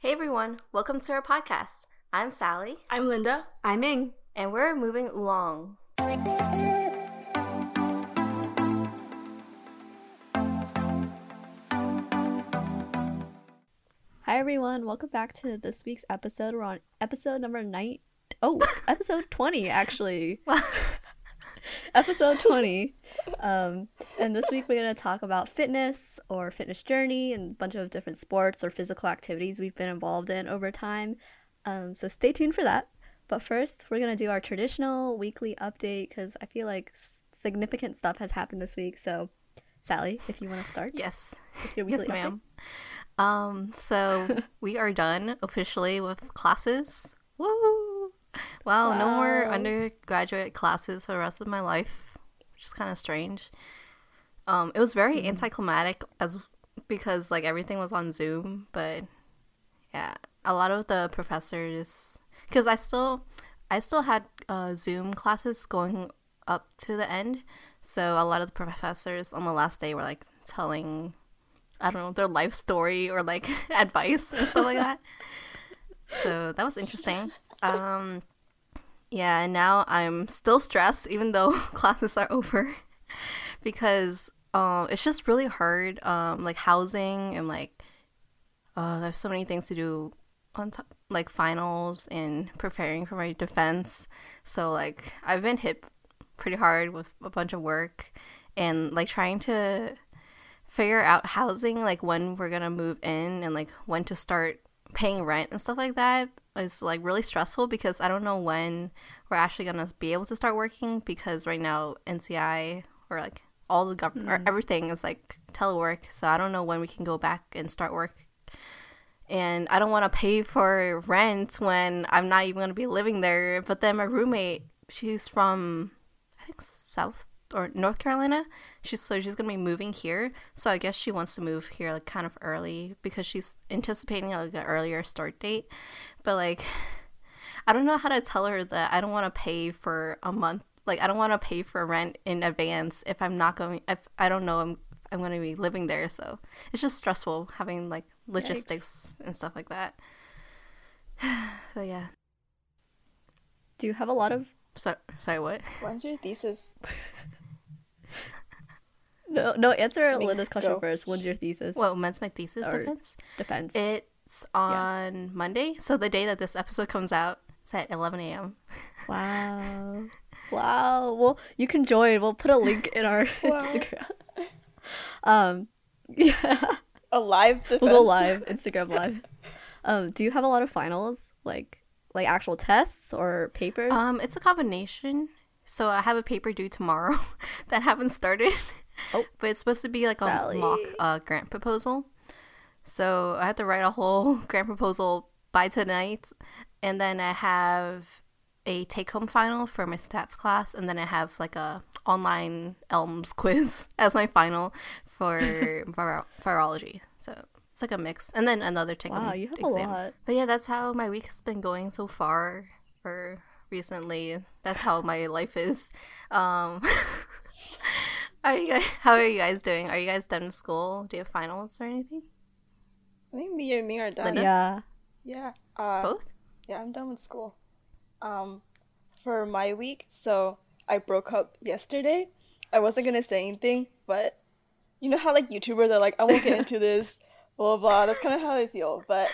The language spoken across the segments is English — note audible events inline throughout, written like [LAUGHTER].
Hey everyone, welcome to our podcast. I'm Sally, I'm Linda. I'm Ming. and we're moving along. Hi everyone, welcome back to this week's episode. We're on episode number nine. Oh, [LAUGHS] episode twenty actually. [LAUGHS] episode twenty. Um, and this week we're gonna talk about fitness or fitness journey and a bunch of different sports or physical activities we've been involved in over time. Um, so stay tuned for that. But first, we're gonna do our traditional weekly update because I feel like significant stuff has happened this week. So, Sally, if you want to start Yes, with your weekly yes, update. ma'am. Um, so [LAUGHS] we are done officially with classes. Woo! [LAUGHS] Wow, no more undergraduate classes for the rest of my life, which is kind of strange. Um, it was very anticlimactic as because like everything was on Zoom, but yeah, a lot of the professors because I still I still had uh, Zoom classes going up to the end, so a lot of the professors on the last day were like telling I don't know their life story or like [LAUGHS] advice and stuff like that. [LAUGHS] So that was interesting. Um, yeah, and now I'm still stressed even though [LAUGHS] classes are over [LAUGHS] because um, it's just really hard. Um, like housing and like uh, there's so many things to do on top, like finals and preparing for my defense. So like I've been hit pretty hard with a bunch of work and like trying to figure out housing, like when we're gonna move in and like when to start paying rent and stuff like that is like really stressful because I don't know when we're actually gonna be able to start working because right now NCI or like all the government or mm. everything is like telework, so I don't know when we can go back and start work. And I don't want to pay for rent when I'm not even going to be living there. But then my roommate, she's from, I think South or North Carolina. She's so she's gonna be moving here. So I guess she wants to move here like kind of early because she's anticipating like an earlier start date. But like, I don't know how to tell her that I don't want to pay for a month. Like I don't want to pay for rent in advance if I'm not going. If I don't know I'm I'm going to be living there. So it's just stressful having like logistics and stuff like that. [SIGHS] so yeah. Do you have a lot of So sorry, what? When's your thesis? [LAUGHS] no no answer Me, Linda's question go. first. When's your thesis? Well, when's my thesis Or- defense? Defense. It's on Monday, so the day that this episode comes out. It's at 11 a.m. [LAUGHS] wow. Wow. Well, you can join. We'll put a link in our [LAUGHS] Wow. Instagram. Um [LAUGHS] yeah. A live defense. We'll go live, Instagram live. Um, do you have a lot of finals? Like like actual tests or papers? Um, it's a combination. So I have a paper due tomorrow that haven't started. Oh. [LAUGHS] But it's supposed to be like Sally. a mock uh, grant proposal. So I have to write a whole [LAUGHS] grant proposal by tonight, and then I have a take-home final for my stats class, and then I have like a online Elms [LAUGHS] quiz as my final for viro- virology. So it's like a mix, and then another take-home wow, you have exam. a lot. But yeah, that's how my week has been going so far, or recently. That's how my life is. Um, are you guys, [LAUGHS] how are you guys doing? Are you guys done with school? Do you have finals or anything? I think me and me are done. Linda? Yeah. Yeah. Uh, Both? yeah, I'm done with school. Um, for my week, so I broke up yesterday. I wasn't gonna say anything, but you know how like YouTubers are like, I won't get into [LAUGHS] this, blah blah. blah. That's kind of how I feel. But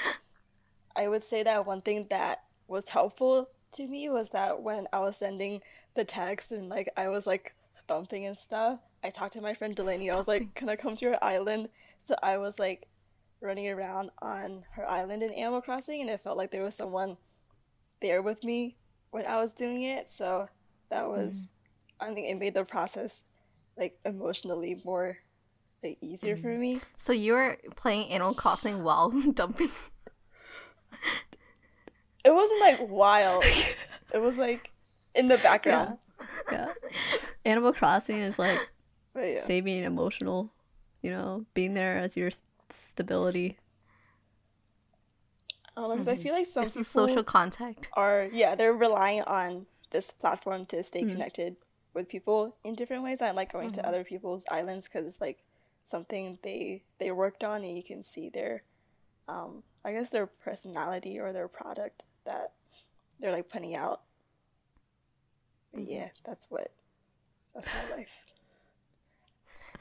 I would say that one thing that was helpful to me was that when I was sending the text and like I was like thumping and stuff, I talked to my friend Delaney. I was like, "Can I come to your island?" So I was like running around on her island in Animal Crossing, and it felt like there was someone there with me when I was doing it. So that hmm. was, I think it made the process like emotionally more like easier for hmm. me. So you were playing Animal Crossing while [LAUGHS] dumping. It wasn't like wild. [LAUGHS] it was like in the background. Yeah. [LAUGHS] Animal Crossing is like yeah. saving emotional, you know, being there as your stability. Um, I don't know because I feel like some It's people social contact. are yeah they're relying on this platform to stay mm-hmm. connected with people in different ways. I like going to mm-hmm. other people's islands because it's like something they they worked on and you can see their um, I guess their personality or their product that they're like putting out. But mm-hmm. yeah, that's what that's my life.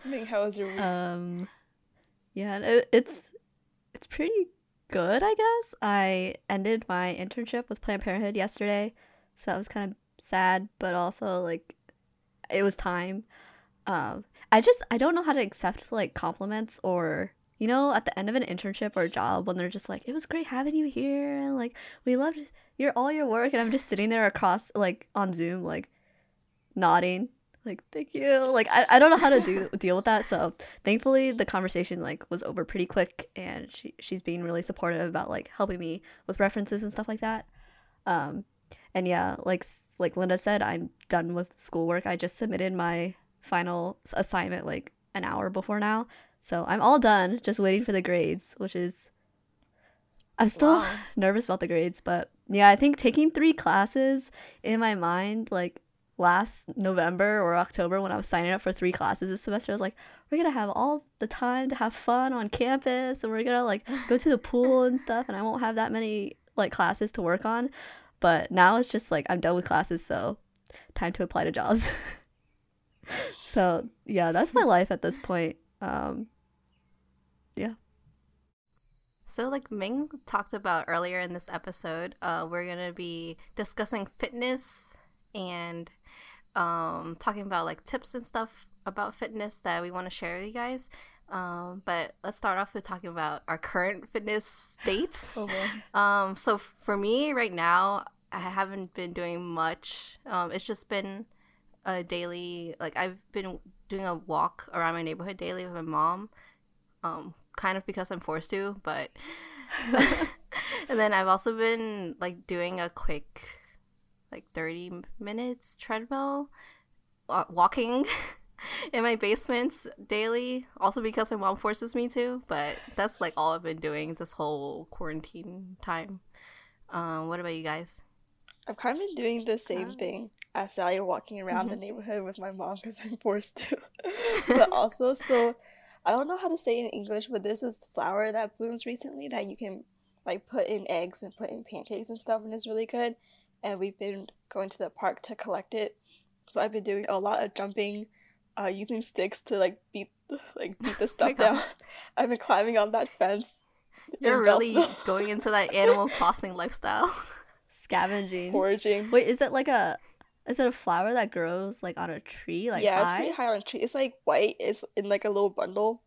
Ming, how was your week? Um, yeah, it, it's it's pretty good, I guess. I ended my internship with Planned Parenthood yesterday, so that was kind of sad, but also like it was time. Um, I just I don't know how to accept like compliments or you know at the end of an internship or job when they're just like it was great having you here and like we loved your all your work and I'm just sitting there across like on Zoom like nodding like thank you. Like I, I don't know how to do [LAUGHS] deal with that so thankfully the conversation like was over pretty quick and she she's being really supportive about like helping me with references and stuff like that. Um and yeah like like linda said i'm done with schoolwork. I just submitted my final assignment like an hour before now. So i'm all done just waiting for the grades which is i'm still Wow. [LAUGHS] nervous about the grades but yeah i think taking three classes in my mind like last November or October when I was signing up for three classes this semester, I was like, we're gonna have all the time to have fun on campus and we're gonna like go to the pool [LAUGHS] and stuff and I won't have that many like classes to work on. But now it's just like I'm done with classes, so time to apply to jobs. [LAUGHS] so yeah, that's my life at this point. Um yeah. So, like Ming talked about earlier in this episode, uh, we're gonna be discussing fitness and um, talking about like tips and stuff about fitness that we want to share with you guys. Um, but let's start off with talking about our current fitness state. [LAUGHS] Oh. Um, so for me right now, I haven't been doing much. Um, it's just been a daily, like I've been doing a walk around my neighborhood daily with my mom. Um, kind of because I'm forced to, but [LAUGHS] [LAUGHS] and then I've also been like doing a quick, like 30 minutes treadmill, uh, walking [LAUGHS] in my basement daily. Also because my mom forces me to, but that's like all I've been doing this whole quarantine time. Um, what about you guys? I've kind of been doing the same thing as Sally, walking around the neighborhood with my mom because I'm forced to. [LAUGHS] but also, so I don't know how to say it in English, but there's this flower that blooms recently that you can like put in eggs and put in pancakes and stuff, and it's really good. And we've been going to the park to collect it. So I've been doing a lot of jumping, uh, using sticks to like beat [LAUGHS] like beat the [LAUGHS] stuff God. down. [LAUGHS] I've been climbing on that fence. You're really going into that Animal Crossing lifestyle. Scavenging. foraging. Wait, is it like a is it a flower that grows like on a tree? Like yeah, it's pretty high on a tree. It's like white. It's in like a little bundle,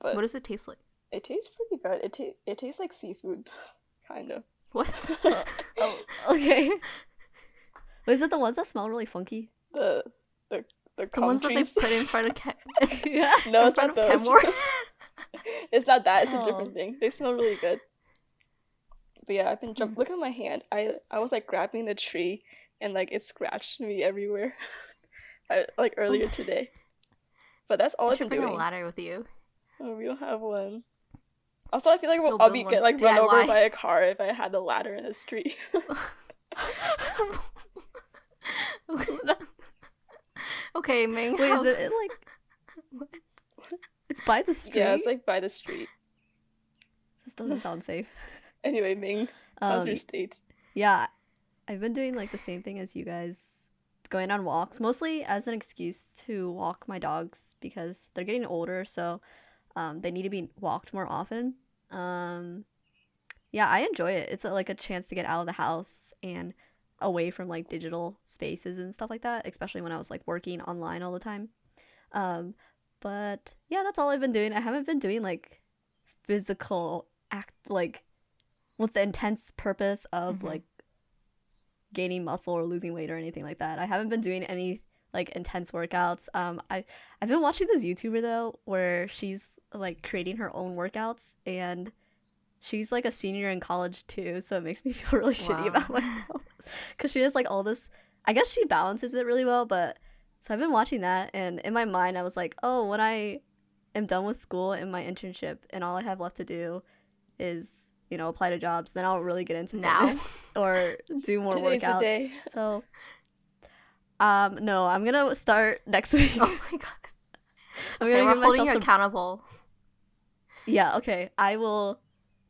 but what does it taste like? it tastes pretty good. It ta- it tastes like seafood, kind of. What? [LAUGHS] Oh, okay. Wait, is it the ones that smell really funky? The the the, the ones that they put in front of Ken- [LAUGHS] [LAUGHS] yeah. no, it's not those. It's not that. It's a Oh. different thing. They smell really good. But yeah, I've been Hmm. jump. Look at my hand. I I was like grabbing the tree, and like it scratched me everywhere. I, like earlier today. But that's all You I've been bring a doing. ladder with you. Oh, we don't have one. Also, I feel like You'll I'll be get like run over by a car if I had the ladder in the street. [LAUGHS] [LAUGHS] okay, Ming. Wait, how- is it, it like It's by the street. [LAUGHS] yeah, it's like by the street. this doesn't sound safe. Anyway, Ming, how's Um, your state? Yeah, I've been doing like the same thing as you guys, going on walks, mostly as an excuse to walk my dogs because they're getting older, so um, they need to be walked more often. Um, yeah, I enjoy it. It's a, like a chance to get out of the house and away from like digital spaces and stuff like that, especially when I was like working online all the time. Um, but yeah, that's all I've been doing. I haven't been doing like physical act like with the intense purpose of Mhm. like gaining muscle or losing weight or anything like that. I haven't been doing any like intense workouts. Um I I've been watching this YouTuber though where she's like creating her own workouts and she's like a senior in college too, so it makes me [LAUGHS] feel really shitty about [LAUGHS] myself cuz she has like all this I guess she balances it really well, but so I've been watching that and in my mind I was like, "Oh, when I am done with school and my internship and all I have left to do is you know, apply to jobs, then I'll really get into Now? [LAUGHS] or do more Today's workouts. So, um, no, I'm gonna start next [LAUGHS] week. Oh my god. I'm Okay, gonna we're give holding myself you some. accountable. yeah, okay. I will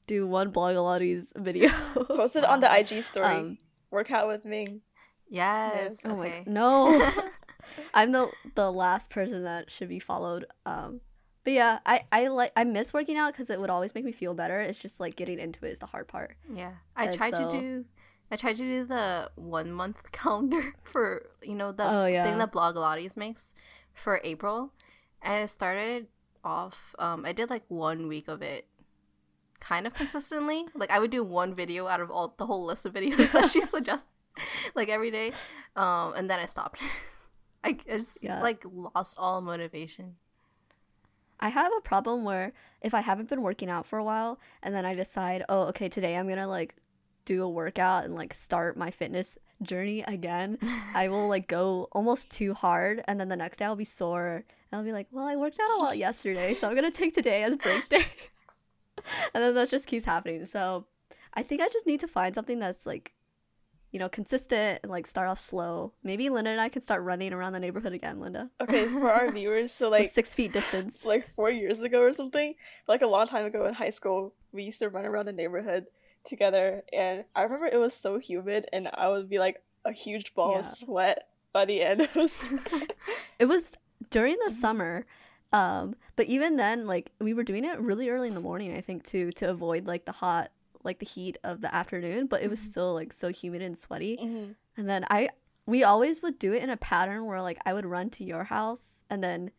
do one Blogilates video. [LAUGHS] Post it on the [LAUGHS] IG story. Um, Workout with Ming. Yes. oh okay. my no. I'm the the last person that should be followed. Um but yeah, I I like I miss working out cuz it would always make me feel better. It's just like getting into it is the hard part. Yeah, I And tried so- to do. I tried to do the one month [LAUGHS] calendar for you know the Oh, yeah. thing that Blogilates makes for April, and it started off. Um, I did like one week of it, kind of consistently. Like I would do one video out of all the whole list of videos that she [LAUGHS] suggested, like every day, um, and then I stopped. [LAUGHS] I I just Yeah. like lost all motivation. I have a problem where if I haven't been working out for a while and then I decide, "Oh, okay, today I'm going to like do a workout and like start my fitness journey again." [LAUGHS] I will like go almost too hard and then the next day I'll be sore and I'll be like, "Well, I worked out a lot yesterday, so I'm going to take today as break day." [LAUGHS] and then that just keeps happening. So, I think I just need to find something that's like you know, consistent and like start off slow. Maybe Linda and I can start running around the neighborhood again, Linda. Okay, for our [LAUGHS] viewers, so Like six feet distance. it's like four years ago or something, like a long time ago in high school, we used to run around the neighborhood together, and I remember it was so humid, and I would be like a huge ball Yeah. of sweat by the end. [LAUGHS] It was [LAUGHS] It was during Mm-hmm. the summer. Um, but even then, like we were doing it really early in the morning, I think, too, to avoid like the hot like the heat of the afternoon, but it was Mhm. still like so humid and sweaty. Mhm. And then I we always would do it in a pattern where like I would run to your house and then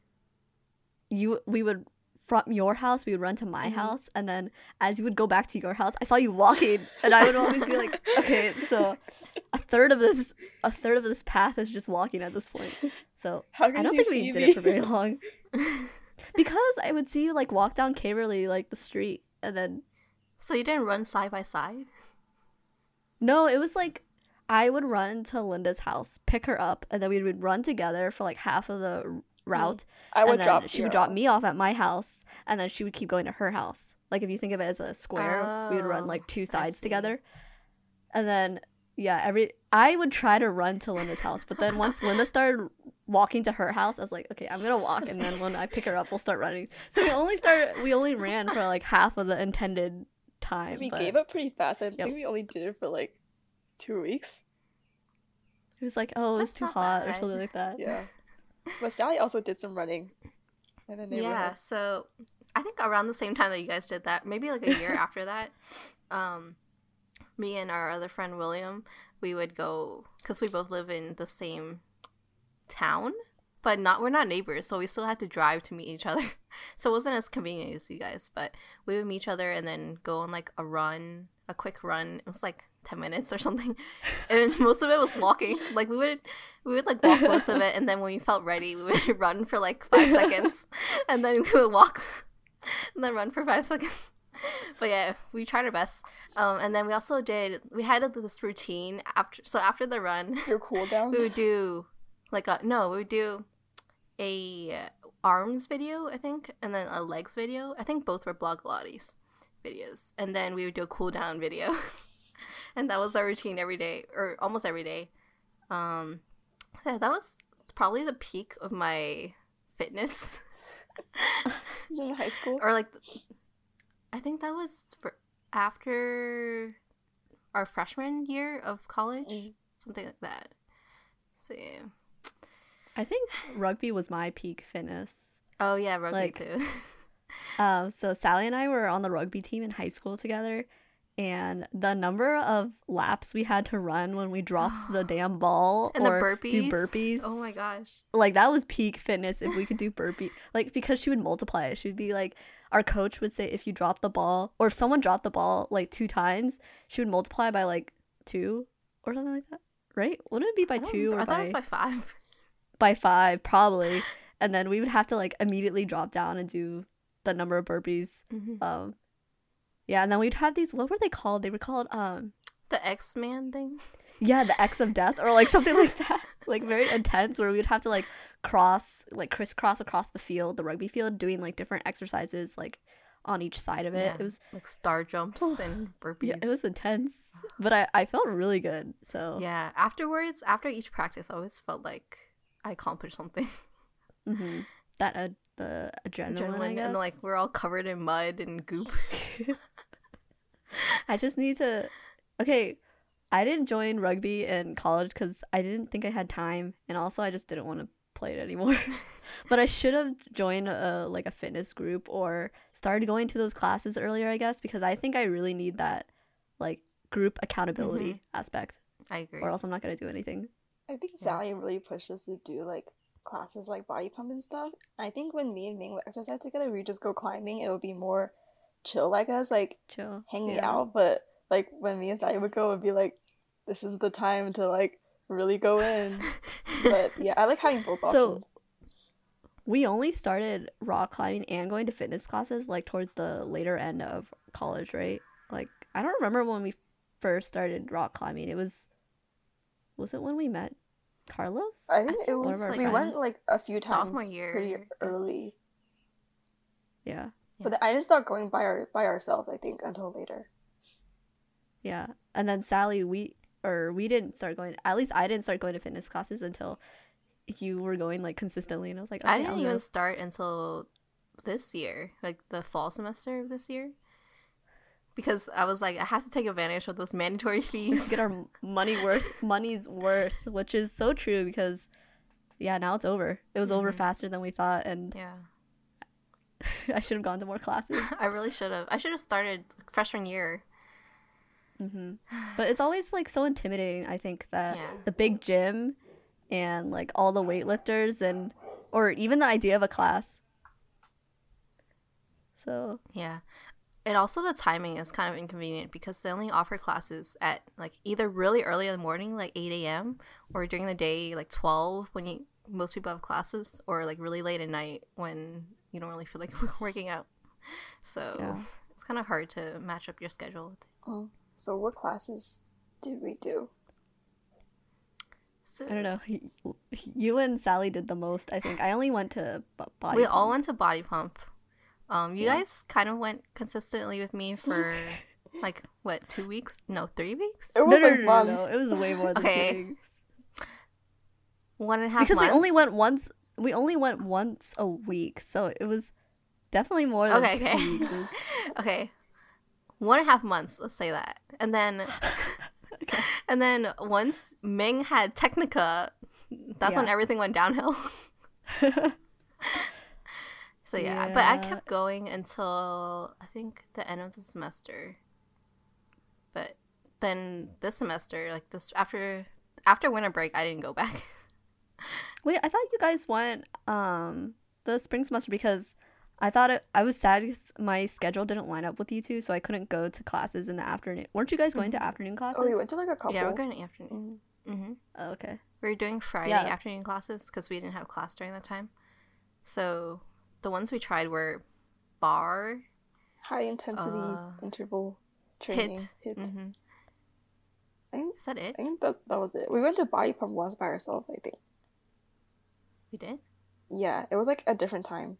you we would from your house we would run to my Mhm. house and then as you would go back to your house I saw you walking and I would always be like [LAUGHS] okay so a third of this a third of this path is just walking at this point so [LAUGHS] I don't think we see did it for very long [LAUGHS] because I would see you like walk down Caverly like the street and then So you didn't run side by side? No, it was like I would run to Linda's house, pick her up, and then we would run together for like half of the route. I would and then drop. she would drop off. me off at my house, and then she would keep going to her house. Like if you think of it as a square, we would run Oh, like two oh, sides together. And then yeah, every I would try to run to Linda's house, but then once Linda started walking to her house, I was like, okay, I'm gonna walk, and then when I pick her up, we'll start running. So we only started, we only ran for like half of the intended time. We but gave up pretty fast. I Yep. think we only did it for like two weeks. It was like, oh, it's That's too not hot or something like that. Yeah. But Sally also did some running in the Yeah, so I think around the same time that you guys did that, maybe like a year [LAUGHS] after that, um, me and our other friend William, we would go because we both live in the same town, but not we're not neighbors, so we still had to drive to meet each other. [LAUGHS] So it wasn't as convenient as you guys, but we would meet each other and then go on like a run, a quick run. It was like ten minutes or something, and [LAUGHS] most of it was walking. Like we would we would like walk most of it, and then when we felt ready, we would [LAUGHS] run for like five seconds, [LAUGHS] and then we would walk, and then run for five seconds. But yeah, we tried our best. Um, and then we also did we had this routine after. So after the run, Your cool down. we would do like a no, we would do a arms video, I think, and then a legs video. I think both were Blogilates videos, and then we would do a cool down video, [LAUGHS] and that was our routine every day or almost every day. Um, yeah, that was probably the peak of my fitness, [LAUGHS] in high school. or like, I think that was for after our freshman year of college, Mm. something like that. So yeah. I think rugby was my peak fitness. Oh yeah, rugby Like- too. [LAUGHS] Um, so Sally and I were on the rugby team in high school together, and the number of laps we had to run when we dropped the [GASPS] damn ball and the or burpees. do burpees. Oh my gosh. Like that was peak fitness if we could do burpee. [LAUGHS] like because she would multiply it. She would be like, our coach would say if you drop the ball or if someone dropped the ball like two times, she would multiply by like two or something like that. Right? Wouldn't it be by two remember. or I thought it was by five. [LAUGHS] by five probably? And then we would have to like immediately drop down and do the number of burpees. Mhm. Um, yeah, and then we'd have these. What were they called? They were called um, The X Man thing. yeah, the X of death or like something like [LAUGHS] that. Like very intense, where we'd have to like cross, like crisscross across the field, the rugby field, doing like different exercises like on each side of it. Yeah, It was like star jumps [SIGHS] and burpees. yeah, it was intense, but I I felt really good. So Yeah, Afterwards, after each practice, I always felt like I accomplished something. hmm that uh, the adrenaline, I adrenaline, guess. and like we're all covered in mud and goop. [LAUGHS] I just need to. Okay, I didn't join rugby in college because I didn't think I had time, and also I just didn't want to play it anymore. [LAUGHS] but I should have joined a like a fitness group or started going to those classes earlier, I guess, because I think I really need that like group accountability aspect, I agree. or else I'm not gonna do anything. I think Sally really pushes to do like classes like body pump and stuff. I think when me and Ming would exercise together, we just go climbing. It would be more chill, like us, like Chill, hanging Yeah. out. But like when me and Sally would go, it would be like, this is the time to like really go in. [LAUGHS] but yeah, I like having both So- options. We only started rock climbing and going to fitness classes like towards the later end of college, right? Like I don't remember when we first started rock climbing. It was was it when we met Carlos? I think it was our we friends- went like a few times year. pretty early. Yeah. But I didn't start going by our by ourselves. I think until later. Yeah. And then Sally, we or we didn't start going at least I didn't start going to fitness classes until you were going like consistently and I was like, I didn't I'll even go. start until this year, like the fall semester of this year. Because I was like, I have to take advantage of those mandatory [LAUGHS] fees. get our money worth [LAUGHS] money's worth, which is so true because yeah, now it's over. It was over Mhm. faster than we thought and yeah. [LAUGHS] I should have gone to more classes. I really should have. I should have started freshman year. hmm [SIGHS] But it's always like so intimidating. I think that Yeah. the big gym and like all the weightlifters and or even the idea of a class. So Yeah. And also the timing is kind of inconvenient because they only offer classes at like either really early in the morning, like 8 a.m., or during the day, like 12 when you most people have classes, or like really late at night when you don't really feel like [LAUGHS] working out. So Yeah. it's kind of hard to match up your schedule. with it. Oh, so what classes did we do? So I don't know. You and Sally did the most. I think I only went to body. we all went to body pump. Um, you Yeah. guys kind of went consistently with me for [LAUGHS] like what two weeks? No, three weeks. It was No, no, like no, no, no, months. It was way more than Okay. two weeks. One and a half Because we only went once. We only went once a week, so it was definitely more than Okay, two okay. weeks. [LAUGHS] okay one and a half months let's say that and then [LAUGHS] and then once ming had technica that's when everything went downhill so yeah. but i kept going until i think the end of the semester but then this semester like this after after winter break i didn't go back [LAUGHS] Wait, I thought you guys went um the spring semester because I thought it, I was sad because my schedule didn't line up with you two, so I couldn't go to classes in the afternoon. Weren't you guys going to afternoon classes? Oh, we went to like a couple. yeah we're going to afternoon mm-hmm. Oh, okay. we were doing friday Yeah. afternoon classes because we didn't have class during that time so the ones we tried were barre High intensity Uh, interval training. HIIT, HIIT. hmm I think is that it I think that that was it. We went to body pump once by ourselves. I think. we did Yeah, it was like a different time.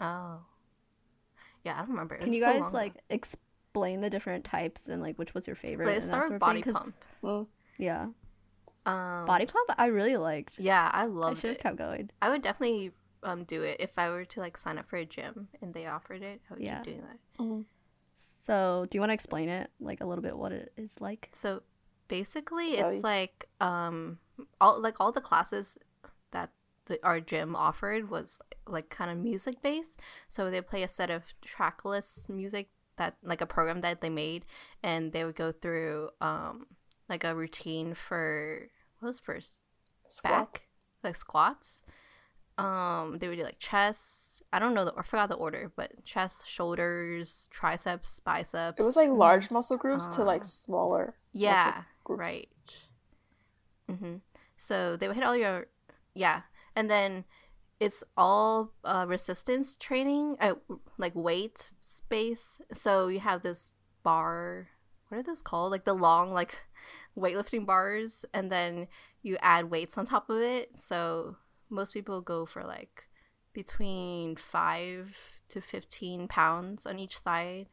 oh yeah i don't remember It Can you guys long like explain the different types and like which was your favorite? ago. but it and that started sort with of thing? pump Mm. Yeah, um body pump. I really liked. yeah i I loved should have kept going. i would definitely um do it if i were to like sign up for a gym and they offered it i would Yeah. keep doing that Mm. So, do you want to explain it like a little bit what it is like? So basically, Sorry. it's like um all like all the classes that the, our gym offered was like kind of music based. So they play a set of trackless music that like a program that they made, and they would go through um like a routine for what was first Squats. like squats. Um, they would do like chest. I don't know the I forgot the order, but chest, shoulders, triceps, biceps. It was like large muscle groups to Ah. like smaller. yeah, groups. right. hmm So they would hit all your yeah, and then it's all uh, resistance training, uh, like weight space. So you have this bar. What are those called? Like the long like weightlifting bars, and then you add weights on top of it. So most people go for like between five to fifteen pounds on each side,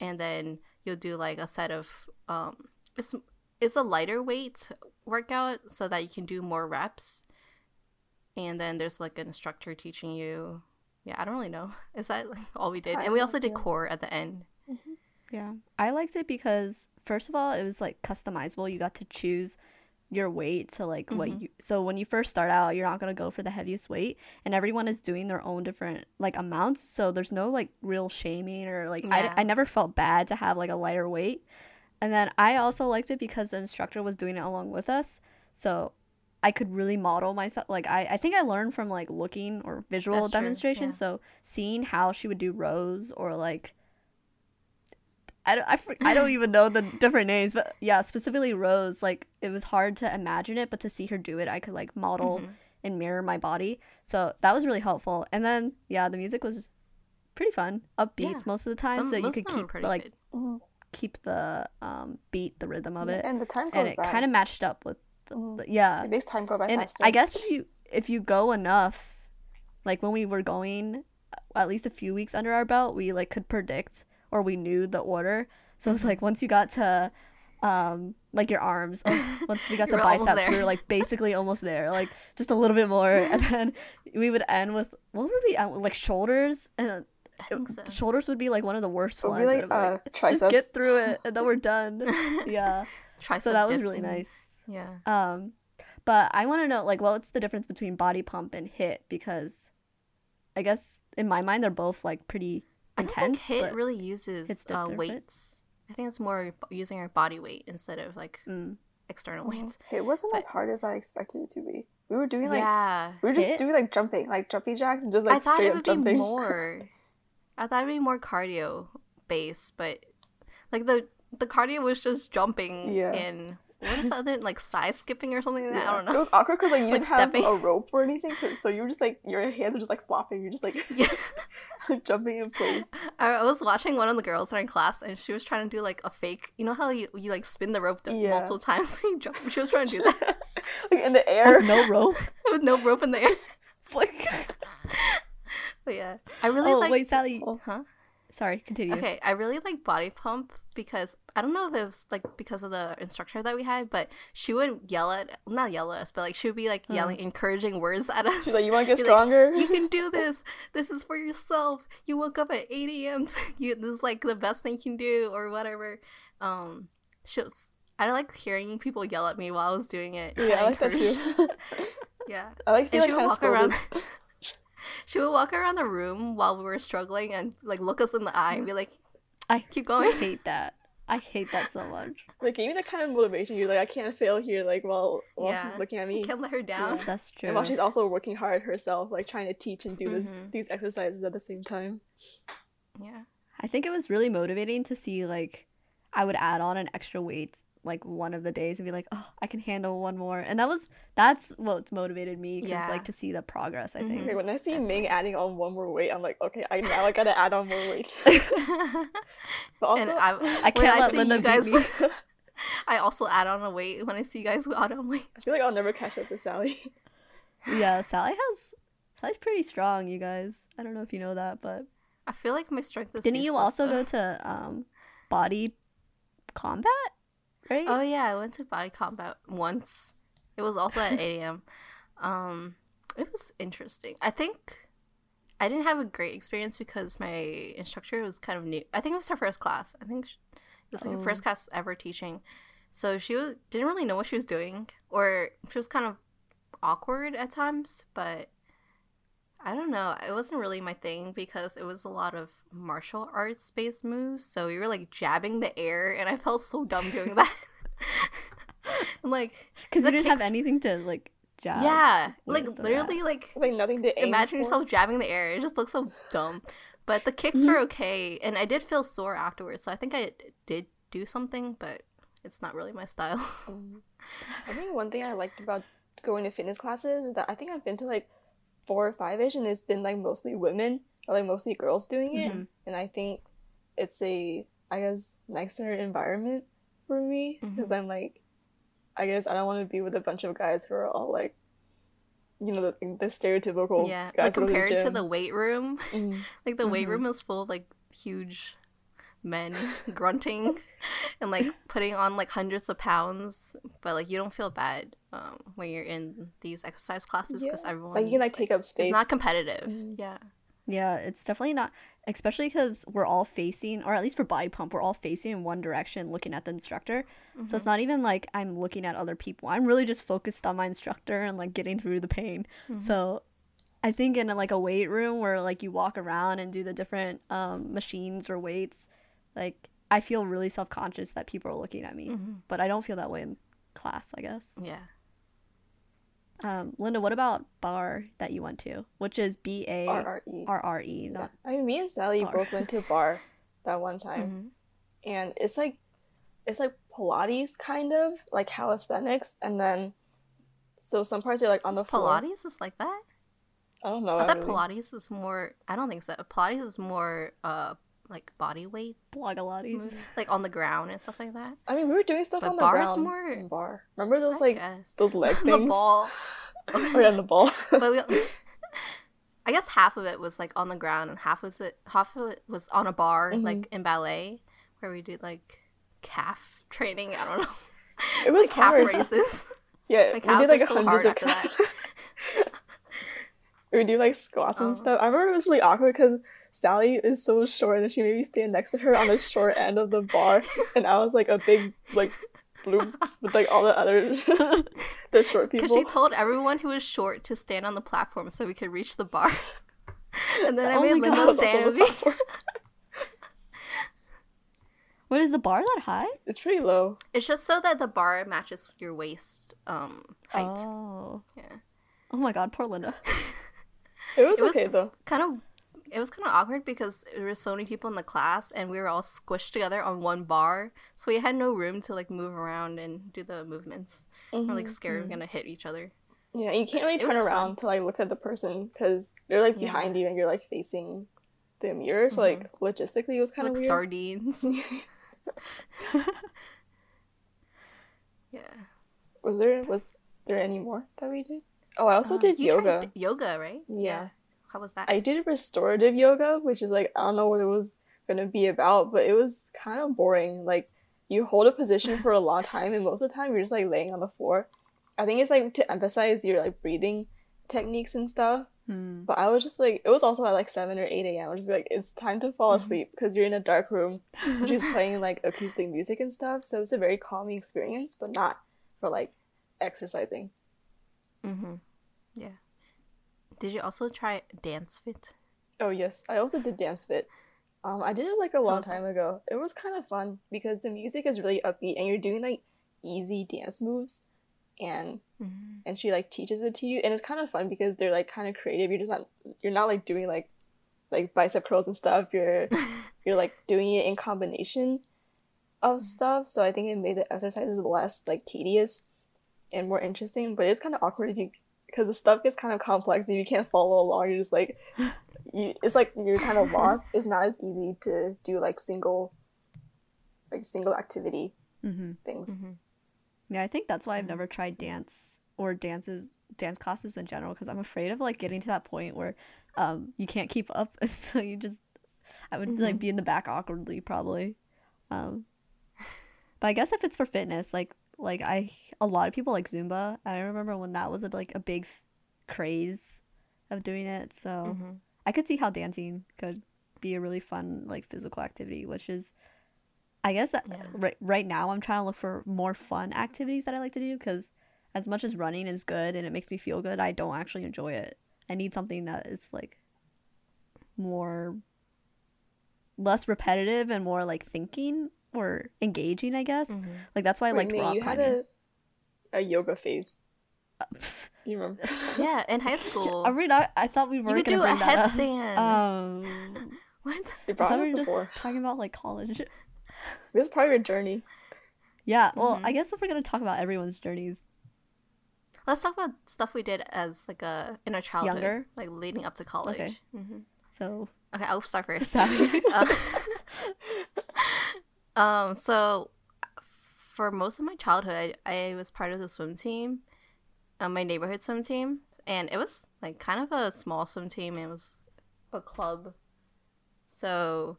and then you'll do like a set of um, it's it's a lighter weight workout so that you can do more reps and then there's like an instructor teaching you. Yeah, I don't really know. [LAUGHS] Is that like all we did? Kind And we also did yeah. core at the end. Yeah. I liked it because first of all, it was like customizable. You got to choose your weight to like what Mhm. you so when you first start out, you're not going to go for the heaviest weight and everyone is doing their own different like amounts, so there's no like real shaming or like Yeah. I I never felt bad to have like a lighter weight. And then I also liked it because the instructor was doing it along with us. So I could really model myself. Like I, I think I learned from like looking or visual That's true, demonstrations. yeah. So seeing how she would do rows or like I don't, I, I don't even know the different names, but yeah, specifically rows, Like it was hard to imagine it, but to see her do it, I could like model Mhm. and mirror my body. So that was really helpful. And then yeah, the music was pretty fun, upbeat Yeah. most of the time, Some- so you could of them were keep pretty like good. Keep the um beat, the rhythm of Yeah, it, and the time goes and it kind of matched up with the, Mhm. the- yeah. It makes time go by And faster. I guess if you if you go enough, like when we were going, at least a few weeks under our belt, we like could predict or we knew the order. So it's Mm-hmm. like once you got to um like your arms, oh, [LAUGHS] once we got to biceps, we were like basically almost there, like [LAUGHS] just a little bit more, and then we would end with what would we end with like shoulders and. I think so. it- Shoulders would be like one of the worst It'll ones. be like, and I'm uh, just triceps. get through it, and then we're [LAUGHS] done. yeah. Tricep So that was really nice. Yeah. Um, but I want to know like what's the difference between body pump and HIIT because I guess in my mind they're both like pretty I don't intense. think HIIT really uses it's uh, weights. I think it's more using our body weight instead of like mm, external Mhm. weights. It wasn't as hard as I expected it to be. We were doing like yeah. we were just HIIT? doing like jumping, like jumpy jacks, and just like I thought straight it up would jumping. be more. [LAUGHS] I thought it'd be more cardio based, but like the the cardio was just jumping Yeah. and what is the other like side skipping or something? Like that? Yeah. I don't know. It was awkward because like you [LAUGHS] Like didn't have stepping. a rope or anything, so you were just like your hands were just like flopping. You're just like [LAUGHS] Yeah. [LAUGHS] jumping in place. I, I was watching one of the girls in our class and she was trying to do like a fake. You know how you, you like spin the rope d- Yeah. multiple times when you jump? She was trying to do that like in the air. with no rope. with no rope in the air. Like- But yeah, I really oh like. wait, Sally. Huh? Sorry, continue. Okay, I really like body pump because I don't know if it was like because of the instructor that we had, but she would yell at not yell at us, but like she would be like yelling encouraging words at us. She's like, you want to [LAUGHS] get She's like, stronger? you can do [LAUGHS] this. This is for yourself. You woke up at eight a.m. [LAUGHS] You this is like the best thing you can do or whatever. Um, she was. I like hearing people yell at me while I was doing it. yeah, I like that too. Yeah. I like feeling she would kind of walk around. scolded. she would walk around the room while we were struggling and like look us in the eye and be like, I "Keep going." I [LAUGHS] hate that. I hate that so much. Like gave me that kind of motivation. You're like, I can't fail here. Like while while Yeah. she's looking at me, Can't let her down. [LAUGHS] That's true. and while she's also working hard herself, like trying to teach and do this Mhm. these exercises at the same time. Yeah. I think it was really motivating to see like I would add on an extra weight like one of the days and be like, oh, I can handle one more, and that was that's what's motivated me because Yeah. like to see the progress. I think. Mhm. Like when I see Ming adding on one more weight, I'm like, okay, I now I gotta [LAUGHS] add on more weight. [LAUGHS] [LAUGHS] but also, and I, I can't I let see Linda you beat guys. me. I also add on a weight when I see you guys add on weight. I feel like I'll never catch up with Sally. Yeah, Sally has Sally's pretty strong, you guys. I don't know if you know that, but I feel like my strength is. didn't you also though. go to um body combat? Right? Oh yeah, I went to body combat once. It was also at 8 a.m. [LAUGHS] Um, it was interesting. I think I didn't have a great experience because my instructor was kind of new. I think it was her first class. I think sh- it was like her first class ever teaching. So she was didn't really know what she was doing, or she was kind of awkward at times. But I don't know. It wasn't really my thing because it was a lot of martial arts based moves. So we were like jabbing the air, and I felt so dumb doing that. [LAUGHS] and like, Because you didn't have anything to like jab. yeah, like with, so literally, like It's like nothing to aim imagine for. yourself jabbing the air. It just looks so dumb. But the kicks Mm-hmm. were okay, and I did feel sore afterwards. So I think I did do something, but it's not really my style. Um, I think one thing I liked about going to fitness classes is that I think I've been to like four or five ish, and it's been like mostly women or like mostly girls doing it, Mm-hmm. and I think it's a I guess nicer environment for me Mm-hmm. because I'm like, I guess I don't want to be with a bunch of guys who are all like, you know, the, the stereotypical yeah, like guys who go compared to gym. the weight room, Mhm. [LAUGHS] like the weight Mhm. room is full of like huge men [LAUGHS] grunting, and like [LAUGHS] putting on like hundreds of pounds, but like you don't feel bad um, when you're in these exercise classes because Yeah. everyone Like you can like take up space. it's not competitive. Mhm. Yeah. Yeah, it's definitely not, especially because we're all facing, or at least for body pump, we're all facing in one direction, looking at the instructor. So it's not even like I'm looking at other people. I'm really just focused on my instructor and like getting through the pain. So I think in like a weight room where like you walk around and do the different um, machines or weights, like I feel really self conscious that people are looking at me, Mhm. but I don't feel that way in class. I guess. Yeah. Um, Linda, what about barre that you went to, which is B A R RRE. R E, Yeah. not I mean, me and Sally bar. both went to barre that one time, Mhm. and it's like it's like Pilates kind of like calisthenics, and then so some parts are like on the Is floor. Pilates is like that. I don't know. I thought really. Pilates is more. I don't think so. Pilates is more uh like body weight, Blogilates. like on the ground and stuff like that. I mean, we were doing stuff But on the bar ground. more- bar. Remember those I like guess. those [LAUGHS] leg things the things? ball. [LAUGHS] oh yeah, the ball. [LAUGHS] but we, I guess half of it was like on the ground and half was it half of it was on a bar Mhm. like in ballet where we did like calf training. I don't know. It was like calf hard. raises. Yeah, My we did like so hundreds of calves. we do like squats Oh. and stuff. I remember it was really awkward because Sally is so short and she made me stand next to her on the short [LAUGHS] end of the bar, and I was like a big like bloop with like all the other [LAUGHS] the short people. Because she told everyone who was short to stand on the platform so we could reach the bar. [LAUGHS] and then I Oh made I Linda was stand on with the me. platform. Wait, is the bar that high? It's pretty low. It's just so that the bar matches your waist um height. Oh. Yeah. Oh my god, poor Linda. It was, It was- okay though. Kind of it was kind of awkward because there were so many people in the class and we were all squished together on one bar. So we had no room to like move around and do the movements. We're like Mhm. scared we're gonna hit each other. Yeah, you can't really It turn around fun. to like look at the person because they're like Yeah. behind you and you're like facing the mirror. So like logistically, it was kind like of weird. sardines. [LAUGHS] [LAUGHS] yeah. Was there was there any more that we did? Oh, I also Um, did You yoga. yoga, right? Yeah. How was that? I did restorative yoga, which is like I don't know what it was gonna be about, but it was kind of boring. Like you hold a position for a long time, and most of the time you're just like laying on the floor. I think it's like to emphasize your like breathing techniques and stuff. Hmm. But I was just like, it was also at like seven or eight a.m. I was just be like, it's time to fall asleep because you're in a dark room. and She's [LAUGHS] playing like acoustic music and stuff, so it's a very calming experience, but not for like exercising. mm-hmm. Yeah. Did you also try Dance Fit? Oh yes, I also did dance fit. Um, I did it like a long that? time ago. It was kind of fun because the music is really upbeat and you're doing like easy dance moves, and Mm-hmm. and she like teaches it to you, and it's kind of fun because they're like kind of creative. You're just not you're not like doing like like bicep curls and stuff. You're [LAUGHS] you're like doing it in combination of stuff. So I think it made the exercises less like tedious and more interesting. But it's kind of awkward if you because the stuff gets kind of complex and you can't follow along. You're just like [LAUGHS] you. It's like you're kind of lost. It's not as easy to do like single like single activity Mm-hmm. things. Mhm. Yeah, I think that's why I've Mm, never tried dance or dances dance classes in general because I'm afraid of like getting to that point where um you can't keep up [LAUGHS] so you just I would like Mhm. be in the back awkwardly probably. Um but I guess if it's for fitness like like I a lot of people like Zumba. I remember when that was a, like a big f- craze of doing it. So Mhm. I could see how dancing could be a really fun like physical activity, which is I guess Yeah. right right now I'm trying to look for more fun activities that I like to do because as much as running is good and it makes me feel good, I don't actually enjoy it. I need something that is like more less repetitive and more like thinking or engaging, I guess. Mhm. Like that's why I like rock you had climbing. a a yoga phase. Do [LAUGHS] you remember? [LAUGHS] Yeah, in high school. [LAUGHS] Are we not? I thought we you were could gonna do a bring that up. headstand. Um, what? You brought it we were just talking about like college. This is part of your journey. Yeah, well, Mhm. I guess if we're gonna talk about everyone's journeys, Let's talk about stuff we did as like a in our childhood, Younger? like leading up to college. Okay. hmm so Okay, I'll start first. Uh, um, so for most of my childhood, I, was part of the swim team, uh, my neighborhood swim team, and it was like kind of a small swim team. It was a club, so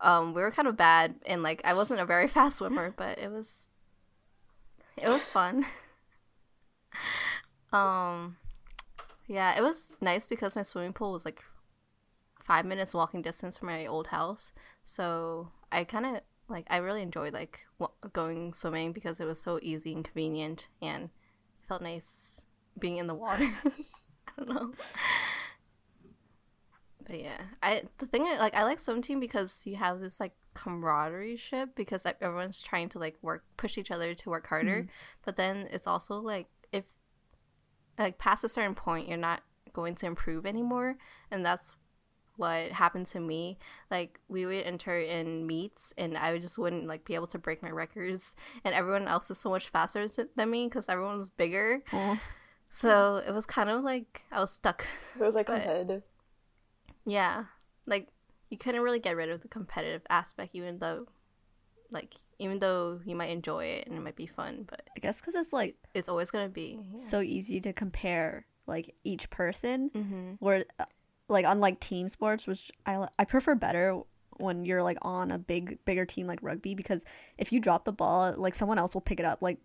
Um, we were kind of bad, and like I wasn't a very [LAUGHS] fast swimmer, but it was it was fun. [LAUGHS] um, yeah, it was nice because my swimming pool was like five minutes walking distance from my old house, so I kind of like I really enjoyed like going swimming because it was so easy and convenient, and it felt nice being in the water. [LAUGHS] I don't know. But yeah, I the thing like I like swim team because you have this like camaraderie ship because like, everyone's trying to like work push each other to work harder. Mm-hmm. But then it's also like if like past a certain point you're not going to improve anymore, and that's what happened to me. Like we would enter in meets and I would just wouldn't like be able to break my records, and everyone else is so much faster than me because everyone was bigger. Oh. So it was kind of like I was stuck. So it was like [LAUGHS] But- competitive. Yeah. Like you couldn't really get rid of the competitive aspect even though like even though you might enjoy it and it might be fun, but I guess because it's like it's always going to be yeah. so easy to compare like each person mm-hmm. where like unlike team sports which I, I prefer better when you're like on a big bigger team like rugby because if you drop the ball like someone else will pick it up like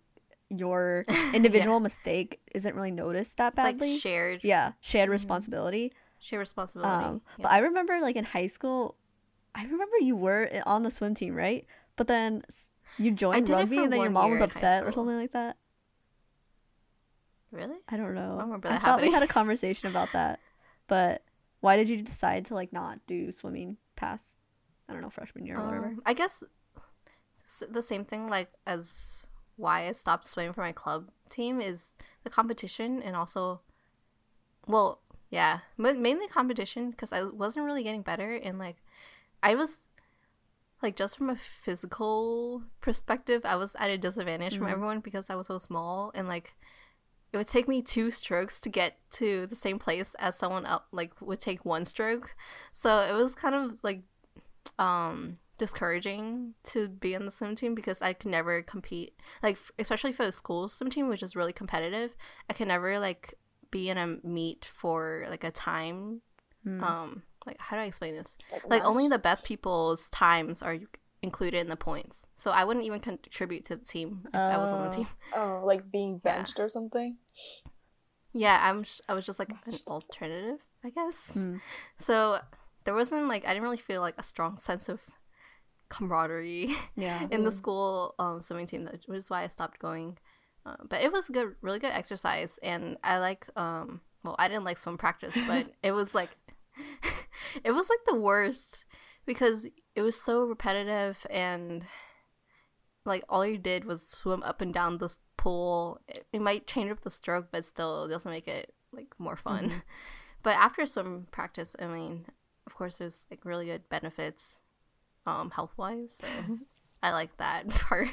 your [LAUGHS] individual mistake isn't really noticed that It's like badly shared yeah shared Mhm. responsibility shared responsibility. um yeah. but i remember like in high school i remember you were on the swim team right but then you joined rugby and then your mom was upset or something like that really? I don't know. I remember I thought we had a [LAUGHS] conversation about that, but why did you decide to like not do swimming past I don't know freshman year or whatever? Um, I guess the same thing like as why I stopped swimming for my club team is the competition and also well, yeah, ma- mainly competition because I wasn't really getting better and like I was like just from a physical perspective, I was at a disadvantage from Mhm. everyone because I was so small and like it would take me two strokes to get to the same place as someone else like would take one stroke. So it was kind of like um discouraging to be on the swim team because I could never compete like f- especially for the school swim team which is really competitive I can never like be in a meet for like a time Hmm. um like how do I explain this Like, like only the best people's times are included in the points so I wouldn't even contribute to the team if I was on the Oh. team Oh, like being Yeah. benched or something. yeah I'm sh- I was just like an alternative I guess Hmm. so there wasn't like I didn't really feel like a strong sense of camaraderie [LAUGHS] yeah. in the Mm. school um, swimming team, which is why I stopped going. Uh, but it was good, really good exercise, and I like. Um, well, I didn't like swim practice, but [LAUGHS] it was like, [LAUGHS] it was like the worst because it was so repetitive and like all you did was swim up and down this pool. It, it might change up the stroke, but still it doesn't make it like more fun. [LAUGHS] But after swim practice, I mean, of course, there's like really good benefits, um, health wise. So [LAUGHS] I like that [LAUGHS] part.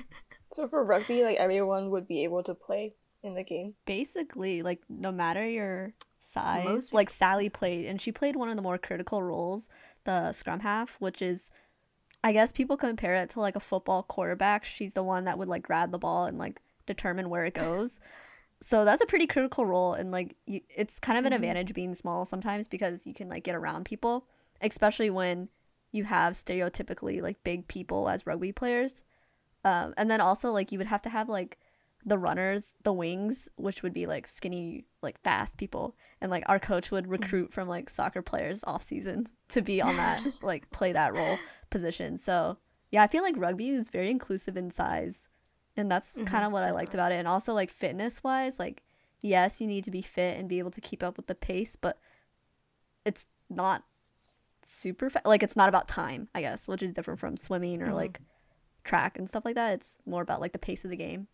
So for rugby, like everyone would be able to play in the game. Basically, like no matter your size, Most like Sally played, and she played one of the more critical roles, the scrum half, which is, I guess people compare it to like a football quarterback. She's the one that would like grab the ball and like determine where it goes. so that's a pretty critical role, and like you, it's kind of an Mhm. advantage being small sometimes because you can like get around people, especially when you have stereotypically like big people as rugby players. Um, and then also like you would have to have like the runners, the wings, which would be like skinny, like fast people, and like our coach would recruit from like soccer players off season to be on that [LAUGHS] like play that role position. So yeah, I feel like rugby is very inclusive in size, and that's Mhm, kind of what I liked about it. And also like fitness wise, like yes, you need to be fit and be able to keep up with the pace, but it's not super fa- like it's not about time, I guess, which is different from swimming or Mhm. like track and stuff like that. It's more about like the pace of the game.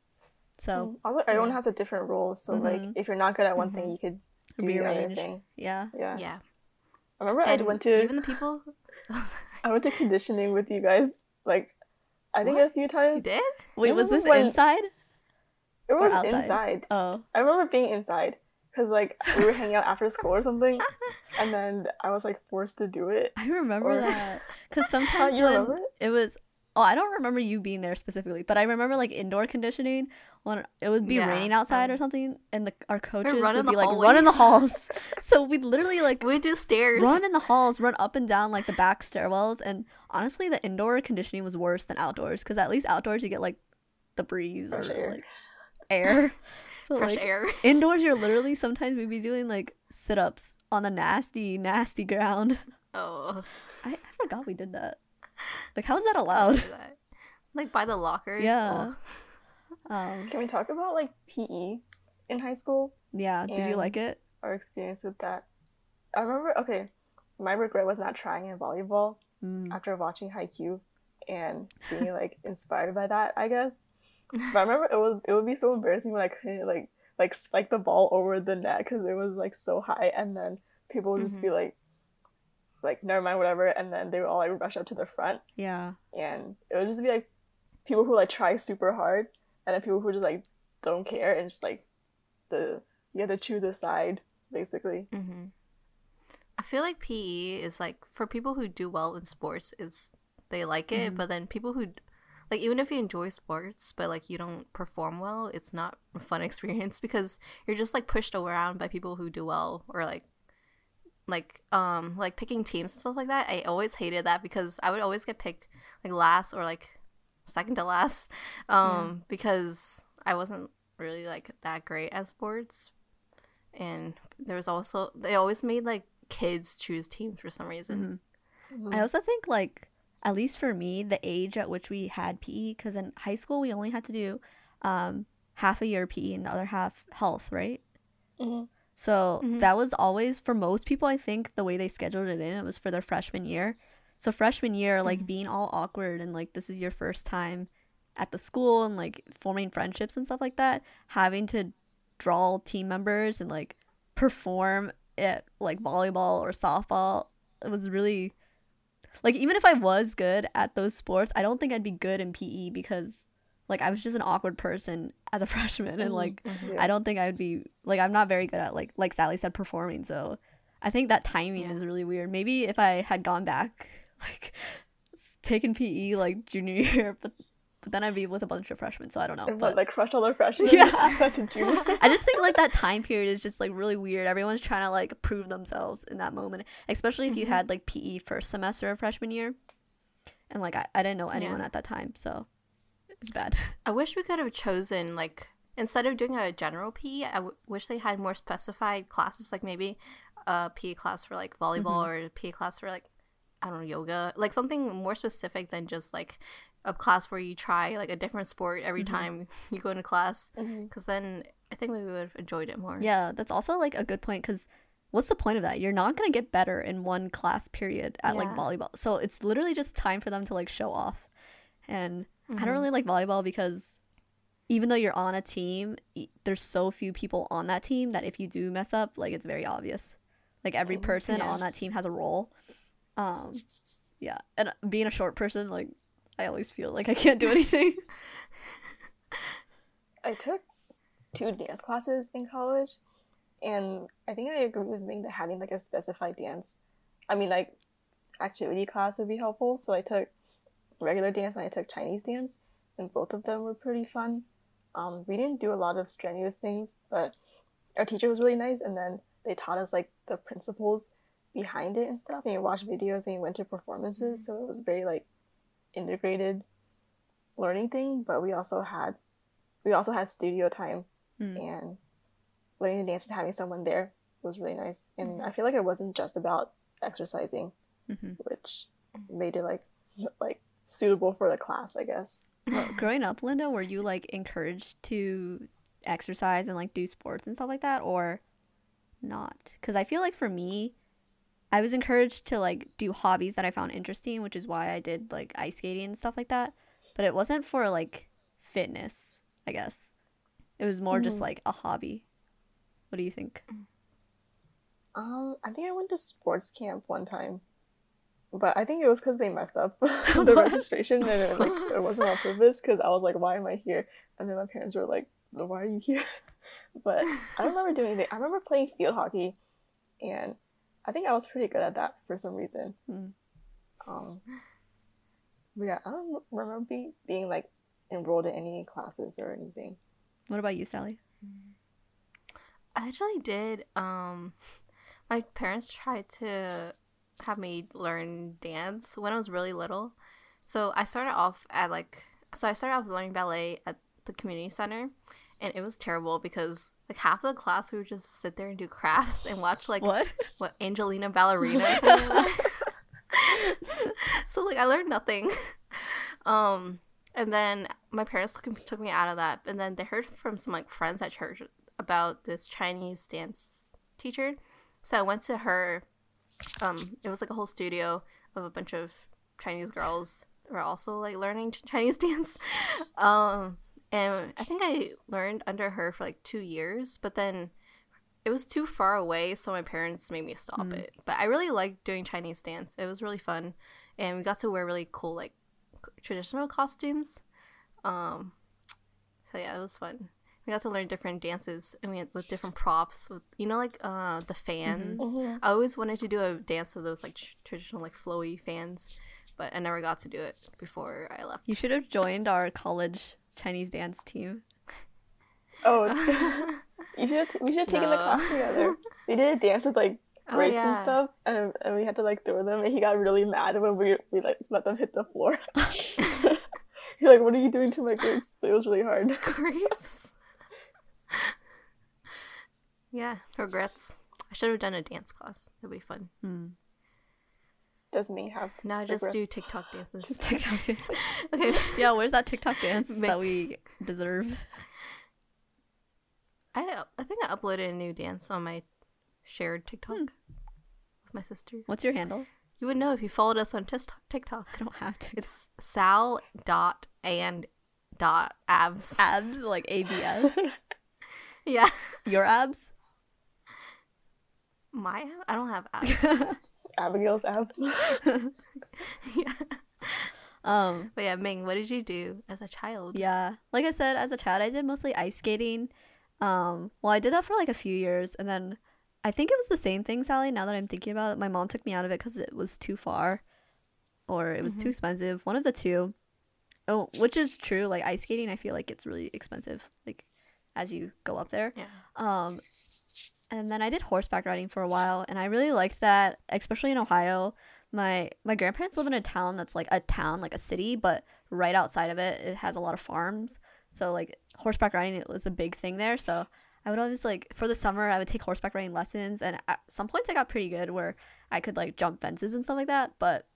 So. Also, everyone yeah. has a different role. So like, Mhm. if you're not good at one thing, Mhm. you could do the other thing. Yeah. Yeah. Yeah. I remember And I went to even the people. [LAUGHS] [LAUGHS] I went to conditioning with you guys. Like, I think What? a few times. you did? Wait, was this when- inside? It was outside? inside. Oh. I remember being inside because like we were hanging out after school or something, [LAUGHS] and then I was like forced to do it. I remember Or- that. Because sometimes you when remember it? it was Oh, I don't remember you being there specifically, but I remember like indoor conditioning when it would be Yeah, raining outside um, or something, and the our coaches would be the like run in the halls. [LAUGHS] [LAUGHS] so we'd literally like We do stairs. run in the halls, run up and down like the back stairwells, and honestly, the indoor conditioning was worse than outdoors because at least outdoors you get like the breeze Fresh or air. like [LAUGHS] air. But, Fresh like, air. Indoors, you're literally sometimes we'd be doing like sit ups on a nasty, nasty ground. Oh. I, I forgot we did that. [LAUGHS] Like, how is that allowed? that. Like by the lockers. Yeah. Oh. [LAUGHS] Um, Can we talk about like PE in high school? yeah. Did you like it? Our experience with that. I remember. Okay, my regret was not trying in volleyball Mm. after watching Haikyuu and being like [LAUGHS] inspired by that. I guess. But I remember it was it would be so embarrassing when I couldn't like like spike the ball over the net because it was like so high, and then people would just be like, like never mind, whatever, and then they would all like rush up to the front, Yeah. and it would just be like people who like try super hard, and then people who just like don't care and just like the you have to choose a side basically. hmm I feel like PE is like for people who do well in sports, is they like it, Mhm. but then people who like even if you enjoy sports but like you don't perform well, it's not a fun [LAUGHS] experience because you're just like pushed around by people who do well or like like um like picking teams and stuff like that. I always hated that because I would always get picked like last or like second to last [LAUGHS] um because I wasn't really like that great at sports and there was also they always made like kids choose teams for some reason. Mhm. I also think like at least for me, the age at which we had PE, because in high school we only had to do um, half a year PE and the other half health, right? Mhm. So Mhm. that was always for most people. I think the way they scheduled it in, it was for their freshman year. So freshman year, like Mhm. being all awkward and like this is your first time at the school and like forming friendships and stuff like that, having to draw team members and like perform at like volleyball or softball, it was really like even if I was good at those sports, I don't think I'd be good in PE because like I was just an awkward person as a [LAUGHS] freshman and like Yeah. I don't think I would be like I'm not very good at like like Sally said performing. So I think that timing Yeah. is really weird. Maybe if I had gone back [LAUGHS] like taken PE like junior [LAUGHS] year, but but then I'd be with a bunch of freshmen. So I don't know. And But what, like crush all the freshmen. Yeah. that's a junior. I just think like that time period is just like really weird. Everyone's trying to like prove themselves in that moment, especially if you Mhm. had like PE first semester of freshman year, and like I, I didn't know anyone Yeah. at that time, so it was bad. [LAUGHS] I wish we could have chosen like instead of doing a general PE, I w- wish they had more specified classes, like maybe a PE class for like volleyball or a PE class for like I don't know yoga, like something more specific than just like a class where you try like a different sport every Mhm. time [LAUGHS] you go into class. Because then I think we would have enjoyed it more. Yeah, that's also like a good point because what's the point of that? You're not gonna get better in one class period at like volleyball, so it's literally just time for them to like show off. And I Mhm. don't really like volleyball because even though you're on a team, there's so few people on that team that if you do mess up, like it's very obvious. Like every Mhm. person Yeah. on that team has a role. Um, yeah, and being a short person, like I always feel like I can't do anything. [LAUGHS] I took two dance classes in college, and I think I agree with Ming that having like a specified dance, I mean like activity class would be helpful. So I took regular dance and I took Chinese dance, and both of them were pretty fun. Um, we didn't do a lot of strenuous things, but our teacher was really nice, and then they taught us like the principles behind it and stuff. And you watched videos and you went to performances, so it was very like integrated learning thing. But we also had we also had studio time Mm. and learning to dance and having someone there was really nice. And I feel like it wasn't just about exercising, Mhm. which made it like like suitable for the class, I guess. Well, growing up, Linda, were you like encouraged to exercise and like do sports and stuff like that, or not? Because I feel like for me, I was encouraged to like do hobbies that I found interesting, which is why I did like ice skating and stuff like that. But it wasn't for like fitness, I guess. It was more just Mhm. like a hobby. What do you think? Um, I think I went to sports camp one time, but I think it was because they messed up [LAUGHS] the [LAUGHS] registration and it, like it wasn't on purpose. Because I was like, "Why am I here?" And then my parents were like, "Why are you here?" [LAUGHS] But I don't remember doing anything. I remember playing field hockey, and I think I was pretty good at that for some reason. Mm. Um, But yeah, I don't remember being, being like enrolled in any classes or anything. What about you, Sally? I actually did. Um, my parents tried to have me learn dance when I was really little. So I started off at like, so I started off learning ballet at the community center, and it was terrible because like half of the class we would just sit there and do crafts and watch like What? what Angelina Ballerina. [LAUGHS] [LAUGHS] so like I learned nothing. [LAUGHS] Um, and then my parents took, took me out of that, and then they heard from some like friends at church about this Chinese dance teacher. So I went to her. Um, it was like a whole studio of a bunch of Chinese girls who were also like learning [LAUGHS] Chinese dance. [LAUGHS] Um, and I think I learned under her for like two years, but then it was too far away, so my parents made me stop Mm. it. But I really liked doing Chinese dance. It was really fun, and we got to wear really cool like traditional costumes. Um, so yeah, it was fun. We got to learn different dances, and we had with different props. With you know, like uh, the fans. Mhm. I always wanted to do a dance with those like tr- traditional like flowy fans, but I never got to do it before I left. You should have joined our college Chinese dance team. Oh, [LAUGHS] [LAUGHS] you should we should have taken the class together. We did a dance with like Oh, grapes and stuff, and, and we had to like throw them, and he got really mad when we we like let them hit the floor. [LAUGHS] He's like, "What are you doing to my grapes?" But it was really hard. grapes. Yeah, regrets. I should have done a dance class. That'd be fun. Hmm. Does me have Now I just do TikTok dances. TikTok dance. [LAUGHS] okay. [LAUGHS] Yeah, where's that TikTok dance [LAUGHS] Ma- that we deserve? I I think I uploaded a new dance on my shared TikTok with my sister. What's your handle? You would know if you followed us on tis- TikTok. I don't have TikTok. It's Sal dot and dot abs. abs like ABS. Yeah. Your abs? My I don't have abs. [LAUGHS] Abigail's abs. [LAUGHS] yeah. um But yeah, Ming, what did you do as a child? yeah, like I said, as a child, I did mostly ice skating. Um, well, I did that for like a few years, and then I think it was the same thing, Sally. Now that I'm thinking about it, my mom took me out of it because it was too far, or it was too expensive. One of the two. Oh, which is true. Like ice skating, I feel like it's really expensive. Like as you go up there. Yeah. Um, and then I did horseback riding for a while, and I really liked that, especially in Ohio. My my grandparents live in a town that's like a town, like a city, but right outside of it, it has a lot of farms. So like horseback riding was a big thing there. So I would always like for the summer, I would take horseback riding lessons, and at some points I got pretty good where I could like jump fences and stuff like that. But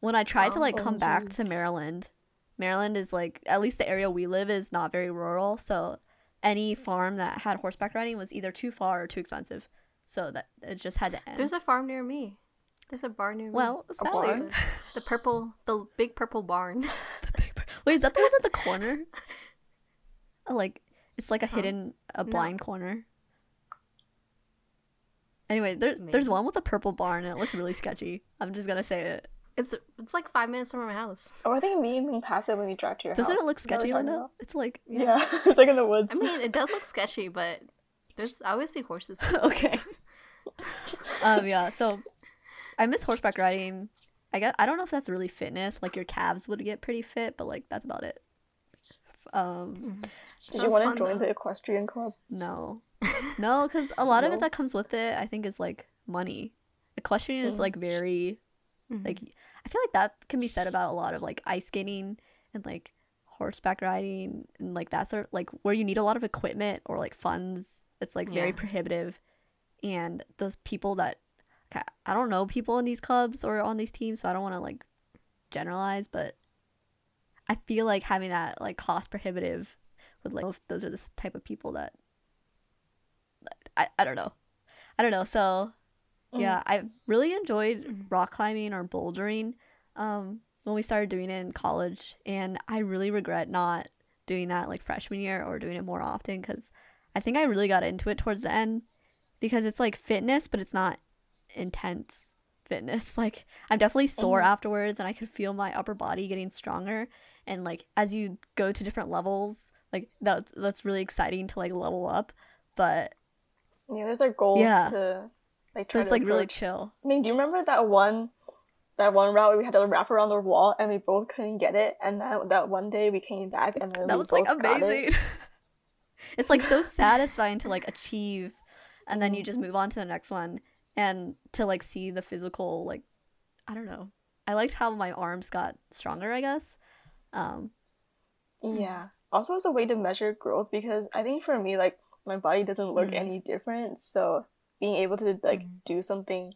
when I tried to like come back Oh. to Maryland, Maryland is like at least the area we live is not very rural, so any farm that had horseback riding was either too far or too expensive. So that it just had to end. There's a farm near me. There's a barn near me. well, Sally. barn? [LAUGHS] the purple, the big purple barn. [LAUGHS] The big. Wait, is that the one at the corner? [LAUGHS] Uh, like it's like a Huh? hidden, a No. blind corner. Anyway, there's there's one with a purple barn and it looks really sketchy. I'm just gonna say it. It's it's like five minutes from my house. Oh, I think me and me pass it when we drive to your house. Doesn't it look Is that what sketchy, you're Linda? about? It's like Yeah, [LAUGHS] it's like in the woods. I mean, it does look sketchy, but there's I always see horses. [LAUGHS] okay. [LAUGHS] um yeah, so I miss horseback riding. I guess I don't know if that's really fitness. Like your calves would get pretty fit, but like that's about it. Um Did you want to join though. the equestrian club? no. No, because a lot of it that comes with it, I think, is like money. Equestrian is Mm. like very Mhm. like I feel like that can be said about a lot of like ice skating and like horseback riding and like that sort like where you need a lot of equipment or like funds. It's like very Yeah. prohibitive, and those people that I don't know people in these clubs or on these teams, so I don't want to like generalize, but I feel like having that like cost prohibitive with like if those are the type of people that I, I don't know. I don't know. So yeah, I really enjoyed Mhm. rock climbing or bouldering um, when we started doing it in college, and I really regret not doing that like freshman year or doing it more often because I think I really got into it towards the end because it's like fitness, but it's not intense fitness. [LAUGHS] Like I'm definitely sore Mhm. afterwards, and I could feel my upper body getting stronger. And like as you go to different levels, like that's that's really exciting to like level up. But Yeah, there's a goal Yeah. to like try it's to like really chill. I mean, do you remember that one that one route where we had to wrap around the wall and we both couldn't get it. And then that one day we came back and then that we was like got it. amazing. [LAUGHS] it's like so satisfying to like achieve and then you just move on to the next one and to like see the physical like I don't know. I liked how my arms got stronger, I guess. Um Yeah. Also, as a way to measure growth because I think for me, like my body doesn't look Mhm. any different. So being able to like Mhm. do something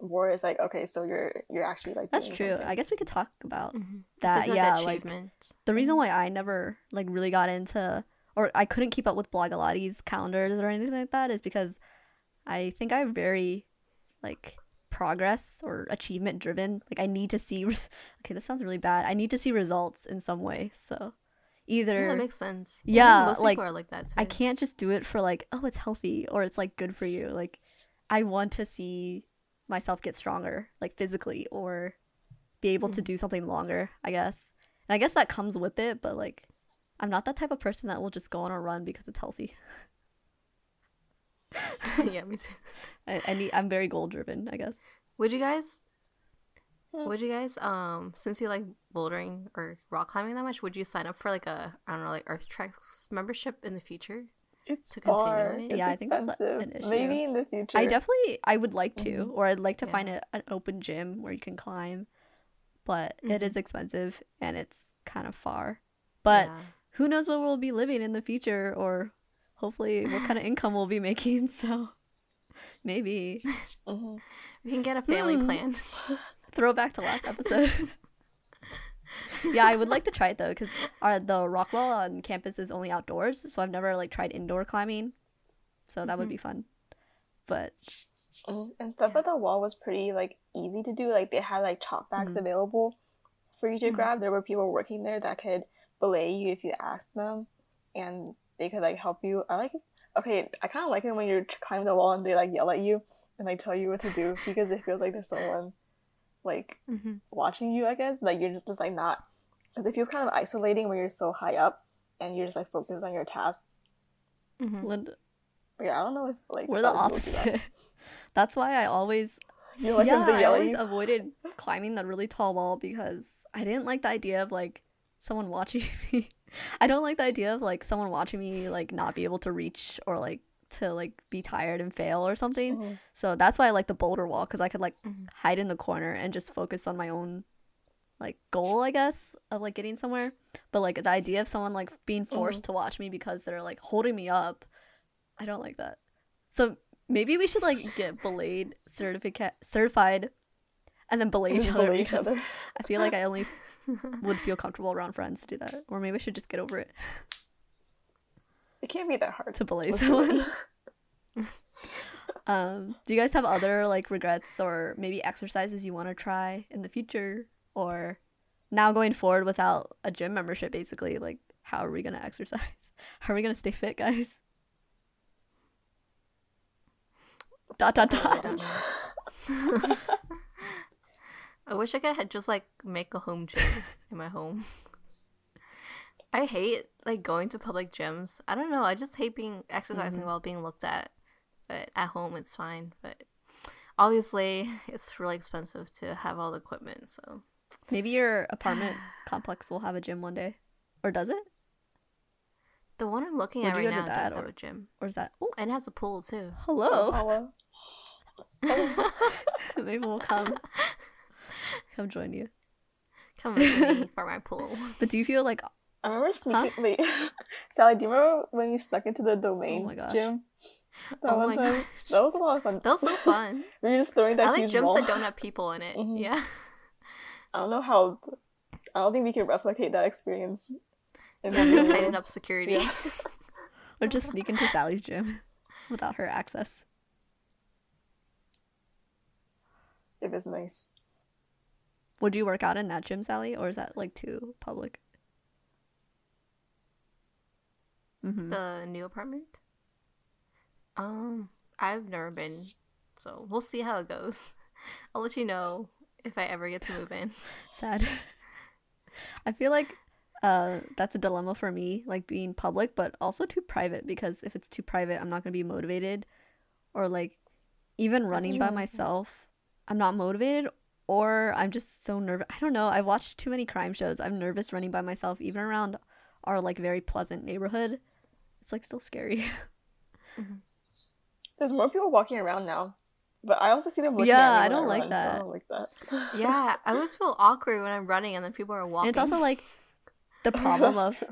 more is like okay, so you're you're actually like that's true. something. I guess we could talk about Mhm. that. it's a good yeah, like achievement. the reason why I never like really got into or I couldn't keep up with Blogilates calendars or anything like that is because I think I'm very like progress or achievement driven. Like I need to see res- [LAUGHS] okay, this sounds really bad. I need to see results in some way. So yeah, either that makes sense. I Yeah, most like, people are like that too. I can't just do it for like, oh, it's healthy or it's like good for you. Like I want to see myself get stronger, like physically or be able to mm-hmm. do something longer, I guess. And I guess that comes with it, but like I'm not that type of person that will just go on a run because it's healthy. [LAUGHS] yeah, me too. [LAUGHS] I, I need I'm very goal driven, I guess. Would you guys? Would you guys? Um, since you like bouldering or rock climbing that much, would you sign up for like a I don't know like Earth Treks membership in the future? It's to continue far. it? It's Yeah, I think that's expensive. an issue. Maybe in the future. I definitely I would like to, Mhm. or I'd like to Yeah. find a, an open gym where you can climb, but it is expensive and it's kind of far. But Yeah. who knows what we'll be living in the future, or hopefully what kind of [LAUGHS] income we'll be making. [LAUGHS] So maybe [LAUGHS] Mhm. we can get a family Hmm. plan. Throwback to last episode. [LAUGHS] yeah, I would like to try it though, because the Rockwell on campus is only outdoors, so I've never like tried indoor climbing. So that would Mhm. be fun. But Mhm. And stuff at the wall was pretty like easy to do. Like they had like chalk bags Mhm. available for you to Mhm. grab. There were people working there that could belay you if you asked them, and they could like help you. I like. Okay, I kind of like it when you're climbing the wall and they like yell at you and like tell you what to do because it feels like there's someone like hmm watching you. I guess like you're just like not because it feels kind of isolating when you're so high up and you're just like focused on your task. hmm Linda, But yeah, I don't know if like we're the other that. opposite. [LAUGHS] That's why I always [LAUGHS] You like yeah, I always avoided [LAUGHS] climbing that really tall wall because I didn't like the idea of like someone watching me. I don't like the idea of like someone watching me like not be able to reach or like to like be tired and fail or something. So that's why I like the boulder wall because I could like Mhm. hide in the corner and just focus on my own like goal, I guess, of like getting somewhere. But like the idea of someone like being forced to watch me because they're like holding me up, I don't like that. So maybe we should like get [LAUGHS] belayed certificate certified and then belay each other belay each because other. I feel like I only [LAUGHS] would feel comfortable around friends to do that. Or maybe I should just get over it It can't be that hard. to belay someone. [LAUGHS] [LAUGHS] Um, do you guys have other like regrets or maybe exercises you want to try in the future or now going forward without a gym membership basically like how are we going to exercise? [LAUGHS] How are we going to stay fit, guys? Dot dot I dot. I wish I could ha- just like make a home gym in my home. I hate like going to public gyms. I don't know. I just hate being exercising Mm-hmm. while being looked at. But at home it's fine. But obviously it's really expensive to have all the equipment. So Maybe your apartment [SIGHS] complex will have a gym one day. Or does it? the one I'm looking Would at right go to now does that, have a gym Or is that Oh, and it has a pool too. hello. Hello. [LAUGHS] [LAUGHS] Maybe we'll come [LAUGHS] come join you. Come with me for my pool. But do you feel like I remember sneaking. Wait, [LAUGHS] Sally, do you remember when you snuck into the domain Oh my gosh. gym? [LAUGHS] That Oh one my time. That was a lot of fun. That was so [LAUGHS] fun. we were just throwing that I like gyms ball. that don't have people in it. Mhm. Yeah. I don't know how. I don't think we can replicate that experience. And the Yeah, real they tighten up security. Yeah. or just sneak into Sally's gym without her access? It was nice. Would you work out in that gym, Sally, or is that like too public? Mm-hmm. The new apartment? Um, I've never been, so we'll see how it goes. [LAUGHS] I'll let you know if I ever get to move in. [LAUGHS] Sad. I feel like uh, that's a dilemma for me, like being public, but also too private. Because if it's too private, I'm not gonna be motivated, or like even running by myself, I'm not motivated. or I'm just so nervous. I don't know. I've watched too many crime shows. I'm nervous running by myself, even around our like very pleasant neighborhood. It's like still scary. There's more people walking around now, but I also see them looking Yeah, at I don't like run, so that. I don't like that. [LAUGHS] Yeah, I always feel awkward when I'm running and then people are walking. And it's also like the [LAUGHS] problem of true.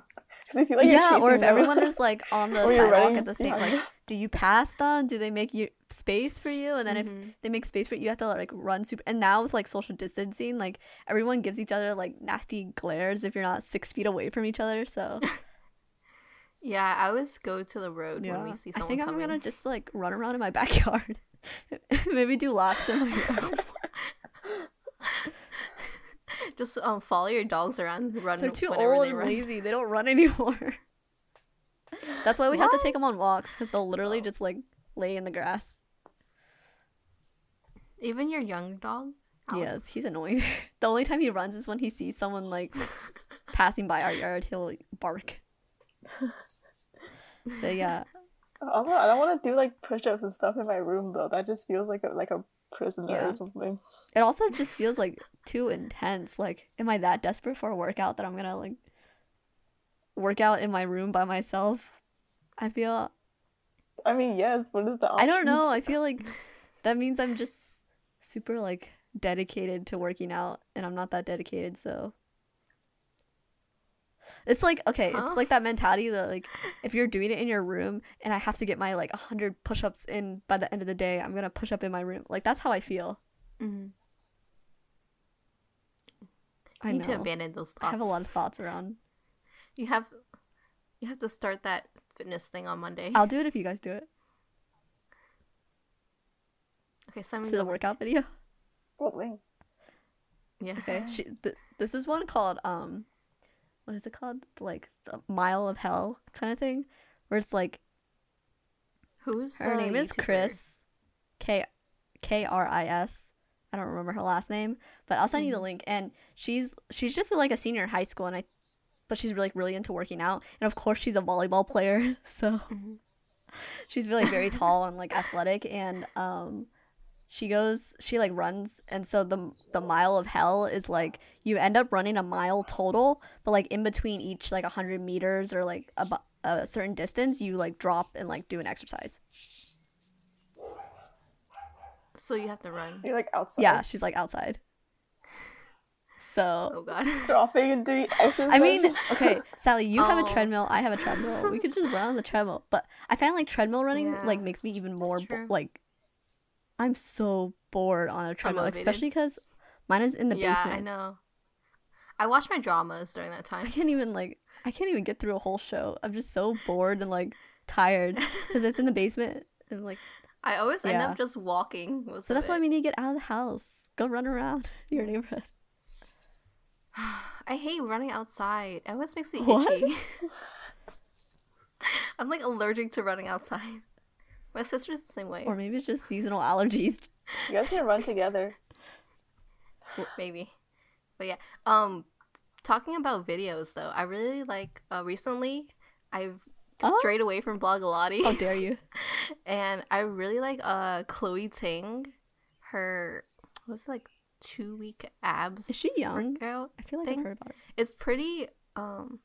'Cause feel like you're yeah, or if them. everyone is like on [LAUGHS] the sidewalk at the same behind. like, do you pass them? Do they make you space for you? And then if Mhm. they make space for you, you have to like run super. And now with like social distancing, like everyone gives each other like nasty glares if you're not six feet away from each other. So yeah, I always go to the road yeah, when we see someone I think I'm coming. gonna just like run around in my [LAUGHS] backyard, [LAUGHS] maybe do laps in my yard. [LAUGHS] Just um, follow your dogs around, run They're too old they and run. lazy. They don't run anymore. That's why we have to take them on walks because they'll literally just like lay in the grass. Even your young dog. Alex? Yes, he's annoying. the only time he runs is when he sees someone like passing by our yard. He'll bark. But yeah, Also, I don't want to do like push-ups and stuff in my room though. That just feels like a like a prisoner Yeah. or something. it also just feels like too intense. Like, am I that desperate for a workout that I'm gonna like work out in my room by myself? I feel I mean, yes. What is the I don't know. I feel like [LAUGHS] that means I'm just super like dedicated to working out, and I'm not that dedicated. So it's like okay, Huh? it's like that mentality that like if you're doing it in your room, and I have to get my like hundred push-ups in by the end of the day, I'm gonna push up in my room. Like that's how I feel. Mhm. I You need to abandon those thoughts. I have a lot of thoughts around. You have, you have to start that fitness thing on Monday. I'll do it if you guys do it. okay, send me To the the workout video. What link? Yeah. Okay. [LAUGHS] She, th- this is one called um, what is it called? Like the Mile of Hell kind of thing, where it's like Who's her name is YouTuber? Kris, K, K R I S. I don't remember her last name, but I'll send you the Mhm. link. And she's she's just like a senior in high school, and I, but she's like really into working out, and of course she's a volleyball player, [LAUGHS] so Mhm. she's really very tall and like athletic, and um, she goes she like runs, and so the the mile of hell is like you end up running a mile total, but like in between each like hundred meters or like a, a certain distance, you like drop and like do an exercise. So you have to run. You're like outside. Yeah, she's like outside. So Oh god. [LAUGHS] Dropping and doing exercises. I mean, okay, Sally, you have a Oh. treadmill. I have a treadmill. We could just run on the treadmill. But I find like treadmill running Yeah. like makes me even more bo- like. I'm so bored on a treadmill, Unmotivated. especially because mine is in the yeah, basement. I know. I watch my dramas during that time. I can't even like I can't even get through a whole show. I'm just so bored and like tired [LAUGHS] because it's in the basement and like I always end up just walking. So that's why it. we need to get out of the house. Go run around [LAUGHS] your neighborhood. [SIGHS] I hate running outside. It always makes me itchy. [LAUGHS] I'm like allergic to running outside. My sister's the same way. Or maybe it's just seasonal allergies. you guys can run together. [LAUGHS] maybe but yeah um talking about videos though i really like uh recently i've Oh. strayed away from Blogilates How dare you? [LAUGHS] and i really like uh chloe ting her was it like two week abs Is she young? workout I feel like Thing? I've heard about it. it's pretty um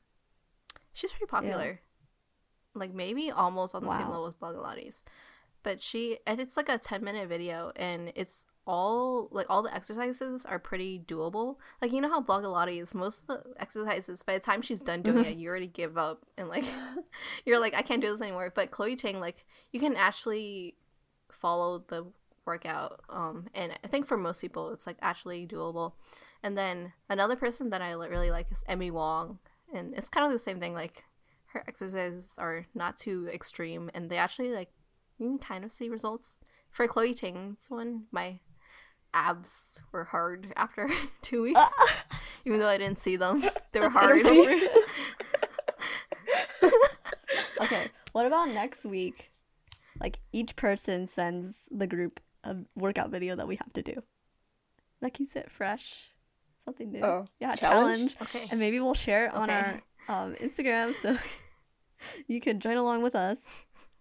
she's pretty popular like maybe almost on the same level as Blogilates but she and it's like a 10 minute video and it's all like all the exercises are pretty doable. Like you know how Blogilates most of the exercises by the time she's done doing it [LAUGHS] you already give up and like [LAUGHS] you're like i can't do this anymore. But chloe ting like you can actually follow the workout um and i think for most people it's like actually doable. And then another person that i really like is Emi Wong and it's kind of the same thing like her exercises are not too extreme and they actually like you can kind of see results for chloe ting's one my abs were hard after [LAUGHS] two weeks [LAUGHS] even though i didn't see them [LAUGHS] they were That's hard okay, what about next week? Like each person sends the group a workout video that we have to do. That keeps it fresh. Something new. Oh, yeah, challenge? challenge. okay And maybe we'll share it on Okay. our um, Instagram so [LAUGHS] you can join along with us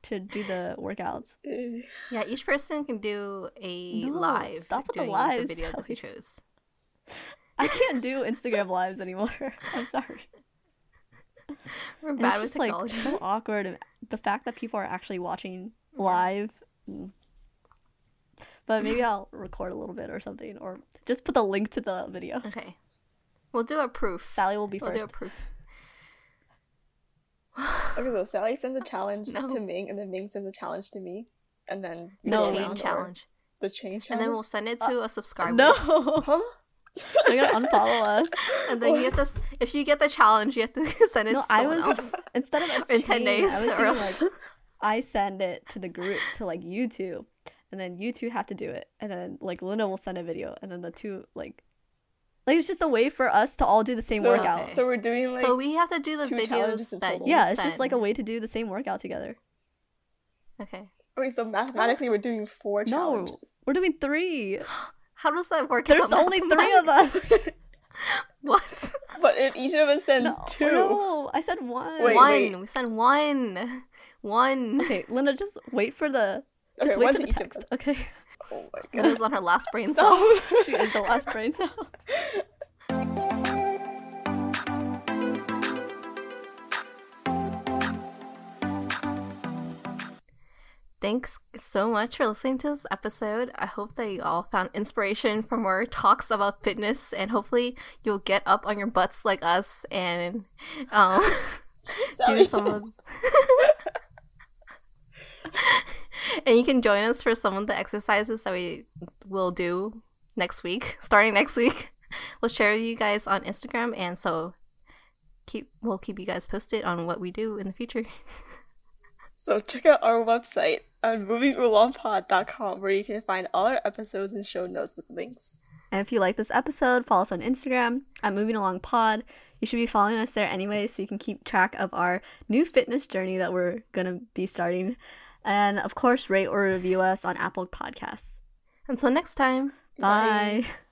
to do the workouts. [LAUGHS] Yeah, each person can do a No, live stop with the lives, the video that they Sally. chose. [LAUGHS] I can't do Instagram lives anymore. I'm sorry. We're And bad it's with just like so awkward. And the fact that people are actually watching live. mm. But maybe I'll record a little bit or something, or just put the link to the video. okay, we'll do a proof. Sally will be We'll first. do a proof. [SIGHS] Okay, so Sally sends a challenge No. to Ming, and then Ming sends a challenge to me, and then we No. go chain challenge, The chain challenge. and then we'll send it uh, to a subscriber. No, Huh? [LAUGHS] they're gonna unfollow us. [LAUGHS] And then you get this. If you get the challenge, you have to [LAUGHS] send it No, to I was else. instead of a In 10 days, I was or thinking else- like I send it to the group to like you two, and then you two have to do it, and then like Luna will send a video, and then the two like like it's just a way for us to all do the same so, workout. Okay. So we're doing like so we have to do the two challenges videos that total. you Yeah, it's just like a way to do the same workout together. Okay, wait, so oh. mathematically we're doing four No, challenges. we're doing three. [GASPS] how does that work? There's out only three of us. [LAUGHS] What? [LAUGHS] But if each of us sends no, two, no, I said one. Wait, one. wait. We send one. One. Okay, Linda, just wait for the. Just Okay, wait one for to the each of text. us. Okay. Oh my It god, was on her last [LAUGHS] brain cell. [LAUGHS] She is the last brain cell. Thanks so much for listening to this episode. I hope that you all found inspiration from our talks about fitness, and hopefully you'll get up on your butts like us and um, [LAUGHS] do some of. And you can join us for some of the exercises that we will do next week, [LAUGHS] starting next week. [LAUGHS] We'll share with you guys on Instagram, and so keep we'll keep you guys posted on what we do in the future. [LAUGHS] So check out our website on movingoolongpod.com where you can find all our episodes and show notes with links. And if you like this episode, follow us on Instagram at Moving Oolong Pod. You should be following us there anyway, so you can keep track of our new fitness journey that we're gonna be starting. And of course, rate or review us on Apple Podcasts. Until next time. Bye. Bye. [LAUGHS]